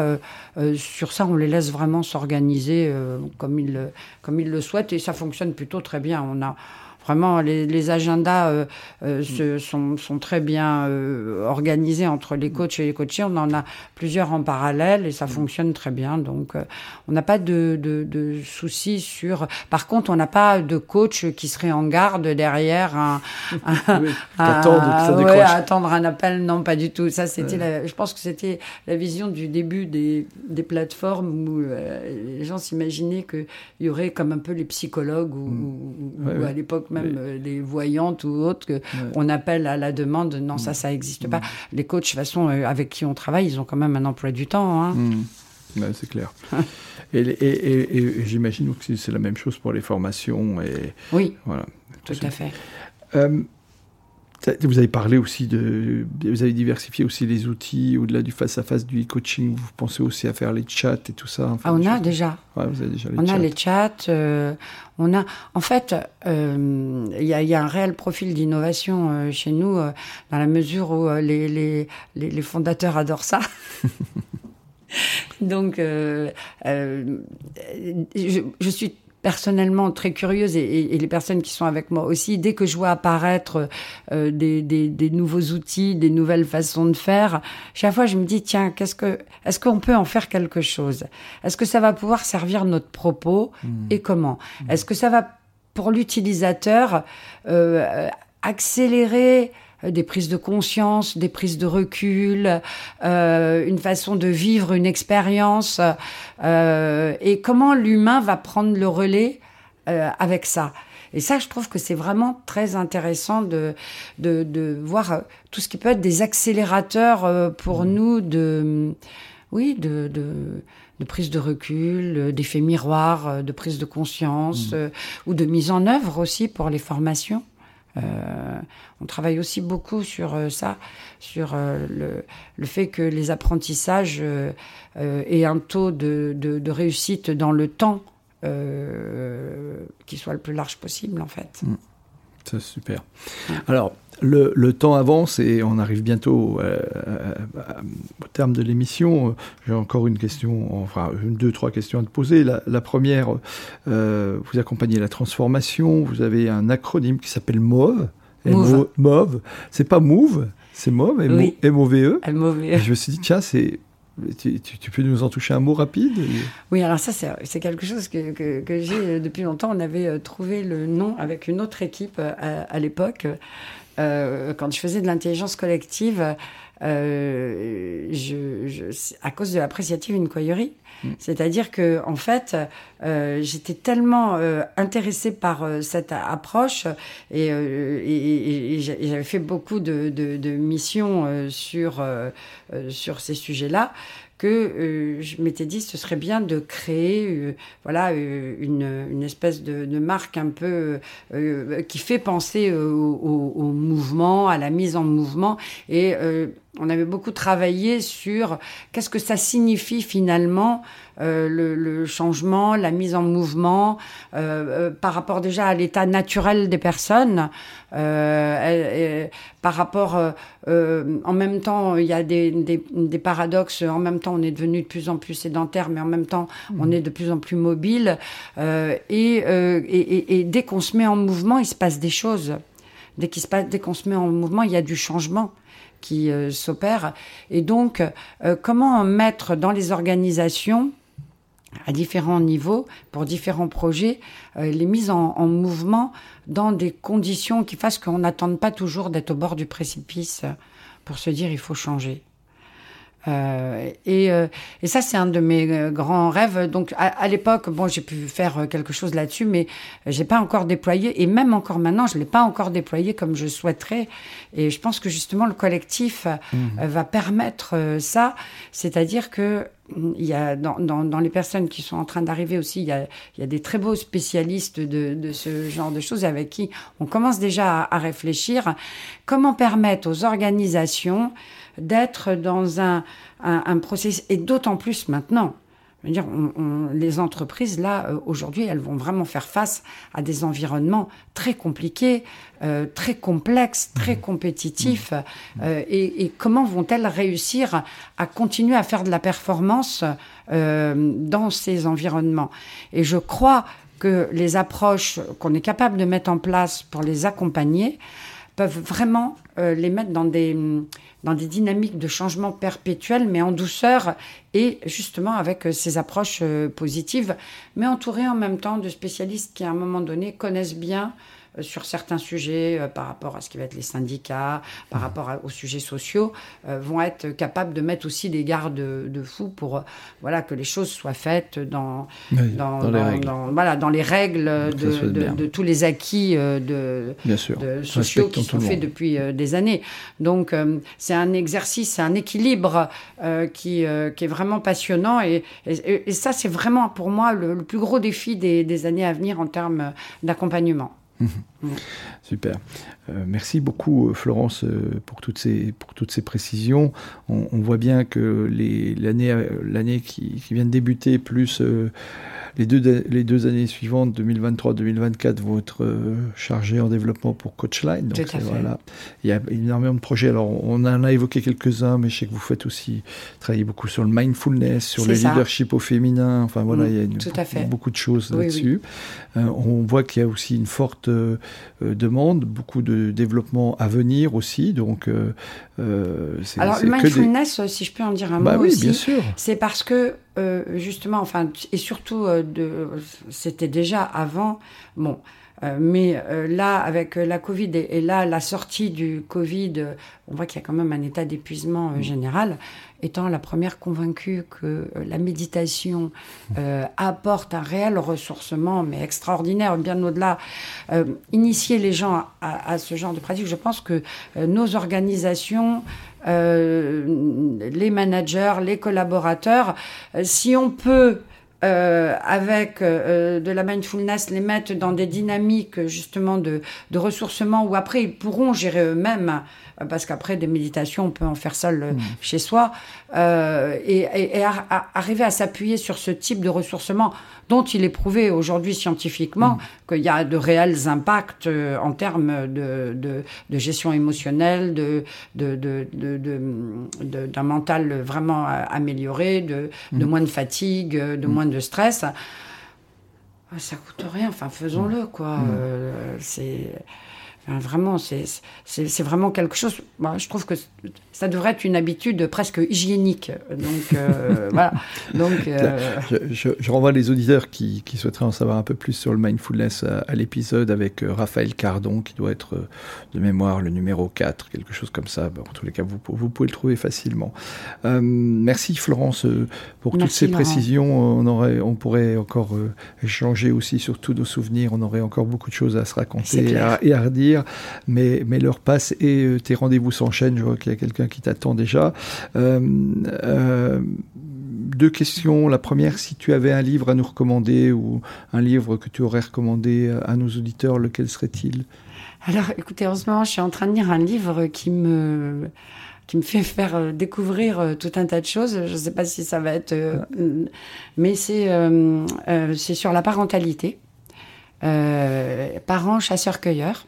euh, sur ça, on les laisse vraiment s'organiser comme ils, comme ils le souhaitent et ça fonctionne plutôt très bien. On a, Vraiment, les, les agendas euh, euh se, sont, sont, très bien euh, organisés entre les coachs et les coachés. On en a plusieurs en parallèle et ça fonctionne très bien. Donc, euh, on n'a pas de, de, de, soucis sur. Par contre, on n'a pas de coach qui serait en garde derrière un. un, oui, attendre, ouais, attendre un appel. Non, pas du tout. Ça, c'était. Je pense que c'était la vision du début des, des plateformes où les gens s'imaginaient qu'il y aurait comme un peu les psychologues ou, mm. ou à l'époque même euh, les voyantes ou autres, que on appelle à la demande. Non, ça, mm. ça n'existe pas. Mm. Les coachs, de toute façon, euh, avec qui on travaille, ils ont quand même un emploi du temps. Hein. Mm. c'est clair. et, j'imagine que c'est la même chose pour les formations. Et, oui, voilà, tout à fait. Euh, vous avez parlé aussi de. Vous avez diversifié aussi les outils au-delà du face-à-face du e-coaching. Vous pensez aussi à faire les chats et tout ça ah, On a déjà. Ouais, vous avez déjà les on chats. a les chats. Euh, on a. En fait, euh, il y, a, y, a, un réel profil d'innovation euh, chez nous, dans la mesure où les, les, les, fondateurs adorent ça. Donc, je, je suis personnellement très curieuse et, et, les personnes qui sont avec moi aussi, dès que je vois apparaître euh, des, des, des, nouveaux outils, des nouvelles façons de faire, chaque fois je me dis tiens, qu'est-ce que, est-ce qu'on peut en faire quelque chose? Est-ce que ça va pouvoir servir notre propos? Mmh. et comment? Mmh. Est-ce que ça va pour l'utilisateur euh, accélérer des prises de conscience, des prises de recul, euh, une façon de vivre une expérience, euh, et comment l'humain va prendre le relais euh, avec ça. Et ça, je trouve que c'est vraiment très intéressant de, de, de, voir tout ce qui peut être des accélérateurs euh, pour mmh. nous de, oui, de, de, de prise de recul, d'effets miroirs, de prise de conscience, mmh. ou de mise en œuvre aussi pour les formations. Euh, on travaille aussi beaucoup sur euh, ça, sur euh, le, fait que les apprentissages aient un taux de, réussite dans le temps qui soit le plus large possible, en fait. Mmh. C'est super. Alors, le, temps avance et on arrive bientôt euh, euh, au terme de l'émission. J'ai encore une question, enfin deux, trois questions à te poser. La, première, euh, vous accompagnez la transformation, vous avez un acronyme qui s'appelle MOVE. MOVE. C'est pas MOVE, c'est MOVE, M-O-V-E. E. Je me suis dit, tiens, c'est tu, peux nous en toucher un mot rapide Oui, alors ça, c'est quelque chose que, j'ai depuis longtemps. On avait trouvé le nom avec une autre équipe à, à l'époque. Euh, quand je faisais de l'intelligence collective, euh, je, je, à cause de l'appréciative inquiry. Mm. C'est-à-dire que en fait, euh, j'étais tellement euh, intéressée par euh, cette approche et, euh, et, et, j'avais fait beaucoup de, de, de missions sur sur ces sujets-là que euh, je m'étais dit ce serait bien de créer euh, voilà euh, une, une, espèce de, de, marque un peu qui fait penser au, au, au, mouvement, à la mise en mouvement et on avait beaucoup travaillé sur qu'est-ce que ça signifie finalement euh, le, le, changement, la mise en mouvement euh, euh, par rapport déjà à l'état naturel des personnes, euh, et, par rapport euh, en même temps il y a des, des, des, paradoxes, en même temps on est devenu de plus en plus sédentaire, mais en même temps on mmh. est de plus en plus mobile et, et, et, dès qu'on se met en mouvement, il se passe des choses. Dès qu'il se passe, dès qu'on se met en mouvement, il y a du changement qui euh, s'opère. Et donc, euh, comment mettre dans les organisations à différents niveaux, pour différents projets, les mises en, en, mouvement dans des conditions qui fassent qu'on n'attende pas toujours d'être au bord du précipice pour se dire il faut changer? Euh, et, euh, et, ça, c'est un de mes euh, grands rêves. Donc, à, l'époque, bon, j'ai pu faire quelque chose là-dessus, mais j'ai pas encore déployé. Et même encore maintenant, je l'ai pas encore déployé comme je souhaiterais. Et je pense que justement, le collectif mmh. va permettre ça. C'est-à-dire que il y a dans, dans, dans, les personnes qui sont en train d'arriver aussi, il y, a, il y a, des très beaux spécialistes de, de, ce genre de choses avec qui on commence déjà à, à réfléchir. Comment permettre aux organisations d'être dans un, un, un processus, et d'autant plus maintenant. Je veux dire, on, les entreprises, là, euh, aujourd'hui, elles vont vraiment faire face à des environnements très compliqués, euh, très complexes, très mmh. compétitifs. Mmh. Euh, et, et, comment vont-elles réussir à continuer à faire de la performance euh, dans ces environnements? Et je crois que les approches qu'on est capable de mettre en place pour les accompagner peuvent vraiment euh, les mettre dans des dans des dynamiques de changement perpétuel, mais en douceur et justement avec euh, ces approches euh, positives, mais entourées en même temps de spécialistes qui, à un moment donné, connaissent bien sur certains sujets euh, par rapport à ce qui va être les syndicats, par mmh. rapport aux sujets sociaux, euh, vont être capables de mettre aussi des gardes de fous pour voilà que les choses soient faites dans, dans, dans, les, règles. voilà, dans les règles de, de, de, tous les acquis de, de sociaux qui sont faits depuis des années. Donc c'est un exercice, c'est un équilibre qui, qui est vraiment passionnant et, et, et ça c'est vraiment pour moi le, le, plus gros défi des, des années à venir en termes d'accompagnement. Super. Euh, merci beaucoup, Florence, euh, pour toutes ces, précisions. On, voit bien que l'année qui, vient de débuter, plus euh, les deux, les deux années suivantes, 2023-2024, vont être euh, chargées en développement pour Coachline. Donc, voilà. Il y a énormément de projets. Alors, on en a évoqué quelques-uns, mais je sais que vous faites aussi travailler beaucoup sur le mindfulness, sur le leadership au féminin. Enfin, voilà, il y a beaucoup, beaucoup, de choses là-dessus. Euh, on voit qu'il y a aussi une forte euh, demande, beaucoup de développement à venir aussi. Donc, Alors, le mindfulness, si je peux en dire un bah mot oui, sûr. c'est parce que euh, justement, enfin, et surtout, euh, de, c'était déjà avant, bon, euh, mais là, avec la Covid et, là, la sortie du Covid, on voit qu'il y a quand même un état d'épuisement mmh. général. Étant la première convaincue que la méditation apporte un réel ressourcement, mais extraordinaire, bien au-delà, initier les gens à, à, ce genre de pratique, je pense que nos organisations les managers, les collaborateurs. Euh, si on peut euh, avec euh, de la mindfulness, les mettre dans des dynamiques justement de, de ressourcement où après ils pourront gérer eux-mêmes euh, parce qu'après des méditations, on peut en faire seul euh, mmh. chez soi, euh, et, et, et arriver à s'appuyer sur ce type de ressourcement dont il est prouvé aujourd'hui scientifiquement mmh. qu'il y a de réels impacts euh, en termes de, de, de, gestion émotionnelle, de, d'un mental vraiment amélioré, de, mmh. moins de fatigue, de moins de stress. Ça coûte rien, enfin faisons-le quoi. Euh, c'est vraiment, c'est vraiment quelque chose. Moi, je trouve que ça devrait être une habitude presque hygiénique. Donc euh, voilà. Donc euh... je, je, renvoie les auditeurs qui, qui, souhaiteraient en savoir un peu plus sur le mindfulness à, à l'épisode avec euh, Raphaël Cardon, qui doit être euh, de mémoire le numéro 4, quelque chose comme ça. En tous les cas, vous, vous pouvez le trouver facilement. Euh, merci Florence pour merci, toutes ces Laurent. précisions. On aurait, on pourrait encore échanger aussi sur tous nos souvenirs. On aurait encore beaucoup de choses à se raconter et à, et à redire mais, mais l'heure passe et euh, tes rendez-vous s'enchaînent. Je vois qu'il y a quelqu'un qui t'attend déjà. Euh, euh, deux questions. La première, si tu avais un livre à nous recommander ou un livre que tu aurais recommandé à nos auditeurs, lequel serait-il? Alors, écoutez, en ce moment, je suis en train de lire un livre qui me qui me fait faire découvrir tout un tas de choses. Je ne sais pas si ça va être, mais c'est euh, euh, c'est sur la parentalité, euh, parents chasseurs-cueilleurs.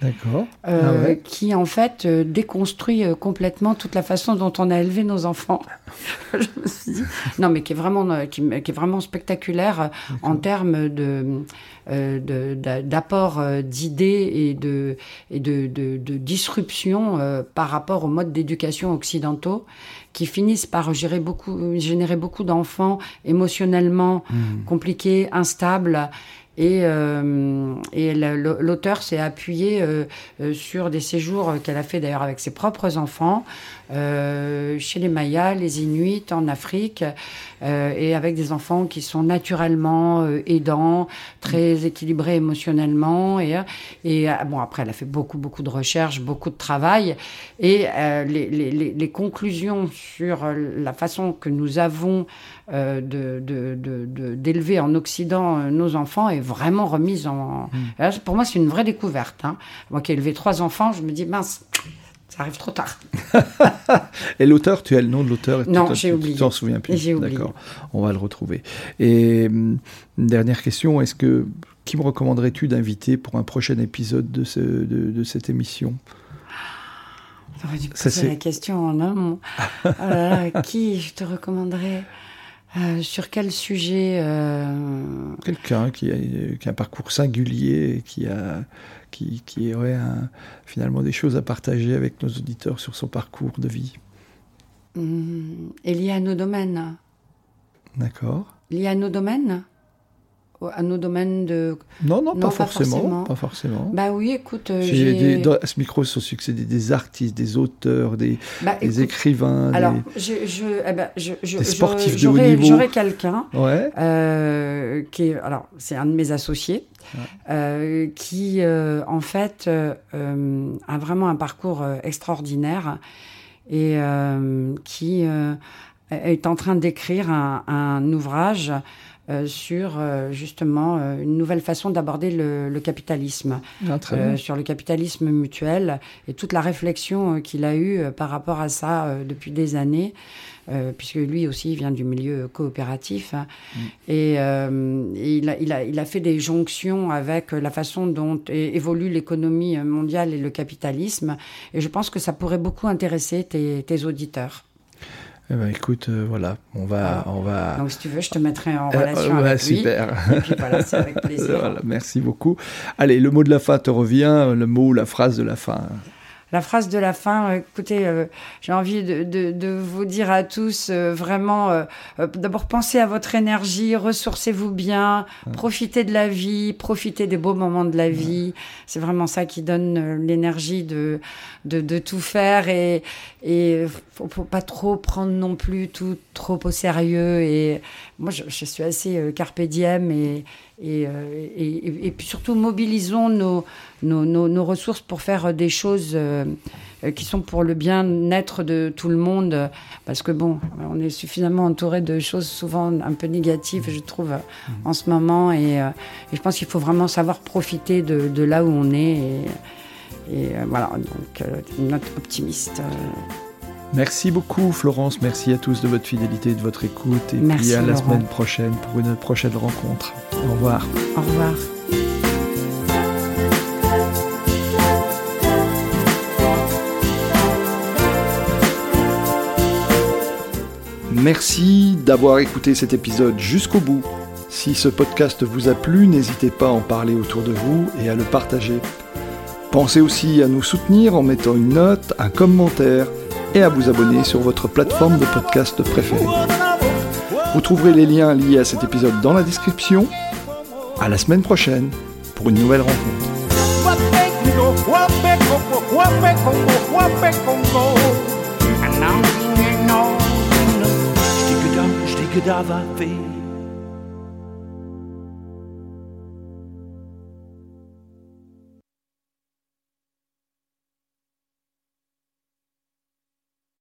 D'accord. euh, Ah ouais. qui en fait euh, déconstruit euh, complètement toute la façon dont on a élevé nos enfants. je me suis dit, non, mais qui est vraiment, qui, qui est vraiment spectaculaire en termes de de- d'a- d'apport d'idées et de et de, de, de disruption par rapport aux modes d'éducation occidentaux qui finissent par gérer beaucoup, générer beaucoup d'enfants émotionnellement Hmm. compliqués, instables. Et, euh, l'auteur s'est appuyé euh, euh, sur des séjours qu'elle a fait d'ailleurs avec ses propres enfants, euh, chez les Mayas, les Inuits, en Afrique, euh, et avec des enfants qui sont naturellement euh, aidants, très équilibrés émotionnellement. Et, et euh, bon, après, elle a fait beaucoup, beaucoup de recherches, beaucoup de travail. Et euh, les, les, les, conclusions sur euh, la façon que nous avons euh, de, de, de, d'élever en Occident euh, nos enfants est vraiment remise en. Là, pour moi, c'est une vraie découverte. Hein. Moi qui ai élevé trois enfants, je me dis, mince, ça arrive trop tard. Et l'auteur, tu as le nom de l'auteur Non, j'ai oublié. Tu t'en souviens plus. J'ai oublié. D'accord. On va le retrouver. Et hum, une dernière question, est-ce que qui me recommanderais-tu d'inviter pour un prochain épisode de, ce- de, de cette émission? J'aurais dû Ça, poser c'est- la question en amont. Oh qui je te recommanderais? Euh, Sur quel sujet euh, Quelqu'un qui a, qui a un parcours singulier et qui a qui, qui aurait un- finalement des choses à partager avec nos auditeurs sur son parcours de vie. hum, est lié à nos domaines D'accord Lié à nos domaines À nos domaines de. Non, non, Non, pas, pas forcément, forcément. Pas forcément. Bah oui, écoute, euh, J'ai à ce micro sont succédés des artistes, des auteurs, des, Bah, des écrivains. Alors, des- je, je, eh ben, je, je, Des sportifs de j'aurais- haut niveau. J'aurais quelqu'un Ouais. euh, qui est, alors c'est un de mes associés, euh, qui euh, en fait euh, a vraiment un parcours extraordinaire et qui est en train d'écrire un, un ouvrage euh, sur euh, justement euh, une nouvelle façon d'aborder le, le capitalisme, Ah, sur le capitalisme mutuel et toute la réflexion qu'il a eue par rapport à ça depuis des années, euh, puisque lui aussi vient du milieu coopératif. hein. Et euh, il, a, il, a, il a fait des jonctions avec la façon dont évolue l'économie mondiale et le capitalisme. Et je pense que ça pourrait beaucoup intéresser tes, tes auditeurs. Eh ben, écoute, euh, voilà, on va, on va. Donc, si tu veux, je te mettrai en Euh, relation ouais, avec lui. super. Et puis voilà, c'est avec plaisir. Voilà, merci beaucoup. Allez, le mot de la fin te revient, le mot ou la phrase de la fin. La phrase de la fin, euh, écoutez, euh, j'ai envie de, de, de vous dire à tous, euh, vraiment, euh, d'abord pensez à votre énergie, ressourcez-vous bien, profitez de la vie, profitez des beaux moments de la vie. C'est vraiment ça qui donne l'énergie de, de, de tout faire et et faut, faut pas trop prendre non plus tout trop au sérieux. Et moi, je, je suis assez carpe diem et et, euh, et, puis surtout mobilisons nos, nos, ressources pour faire des choses euh, euh, qui sont pour le bien-être de tout le monde. euh, Parce que bon, on est suffisamment entouré de choses souvent un peu négatives, je trouve, euh, en ce moment. Et, euh, je pense qu'il faut vraiment savoir profiter de, là où on est. Et, euh, voilà, donc euh, une note optimiste. Merci beaucoup, Florence. Merci à tous de votre fidélité et de votre écoute. Et Merci, puis à la Laurent. semaine prochaine pour une prochaine rencontre. Au revoir. au revoir. Merci d'avoir écouté cet épisode jusqu'au bout. Si ce podcast vous a plu, n'hésitez pas à en parler autour de vous et à le partager. Pensez aussi à nous soutenir en mettant une note, un commentaire et à vous abonner sur votre plateforme de podcast préférée. Vous trouverez les liens liés à cet épisode dans la description. À la semaine prochaine pour une nouvelle rencontre.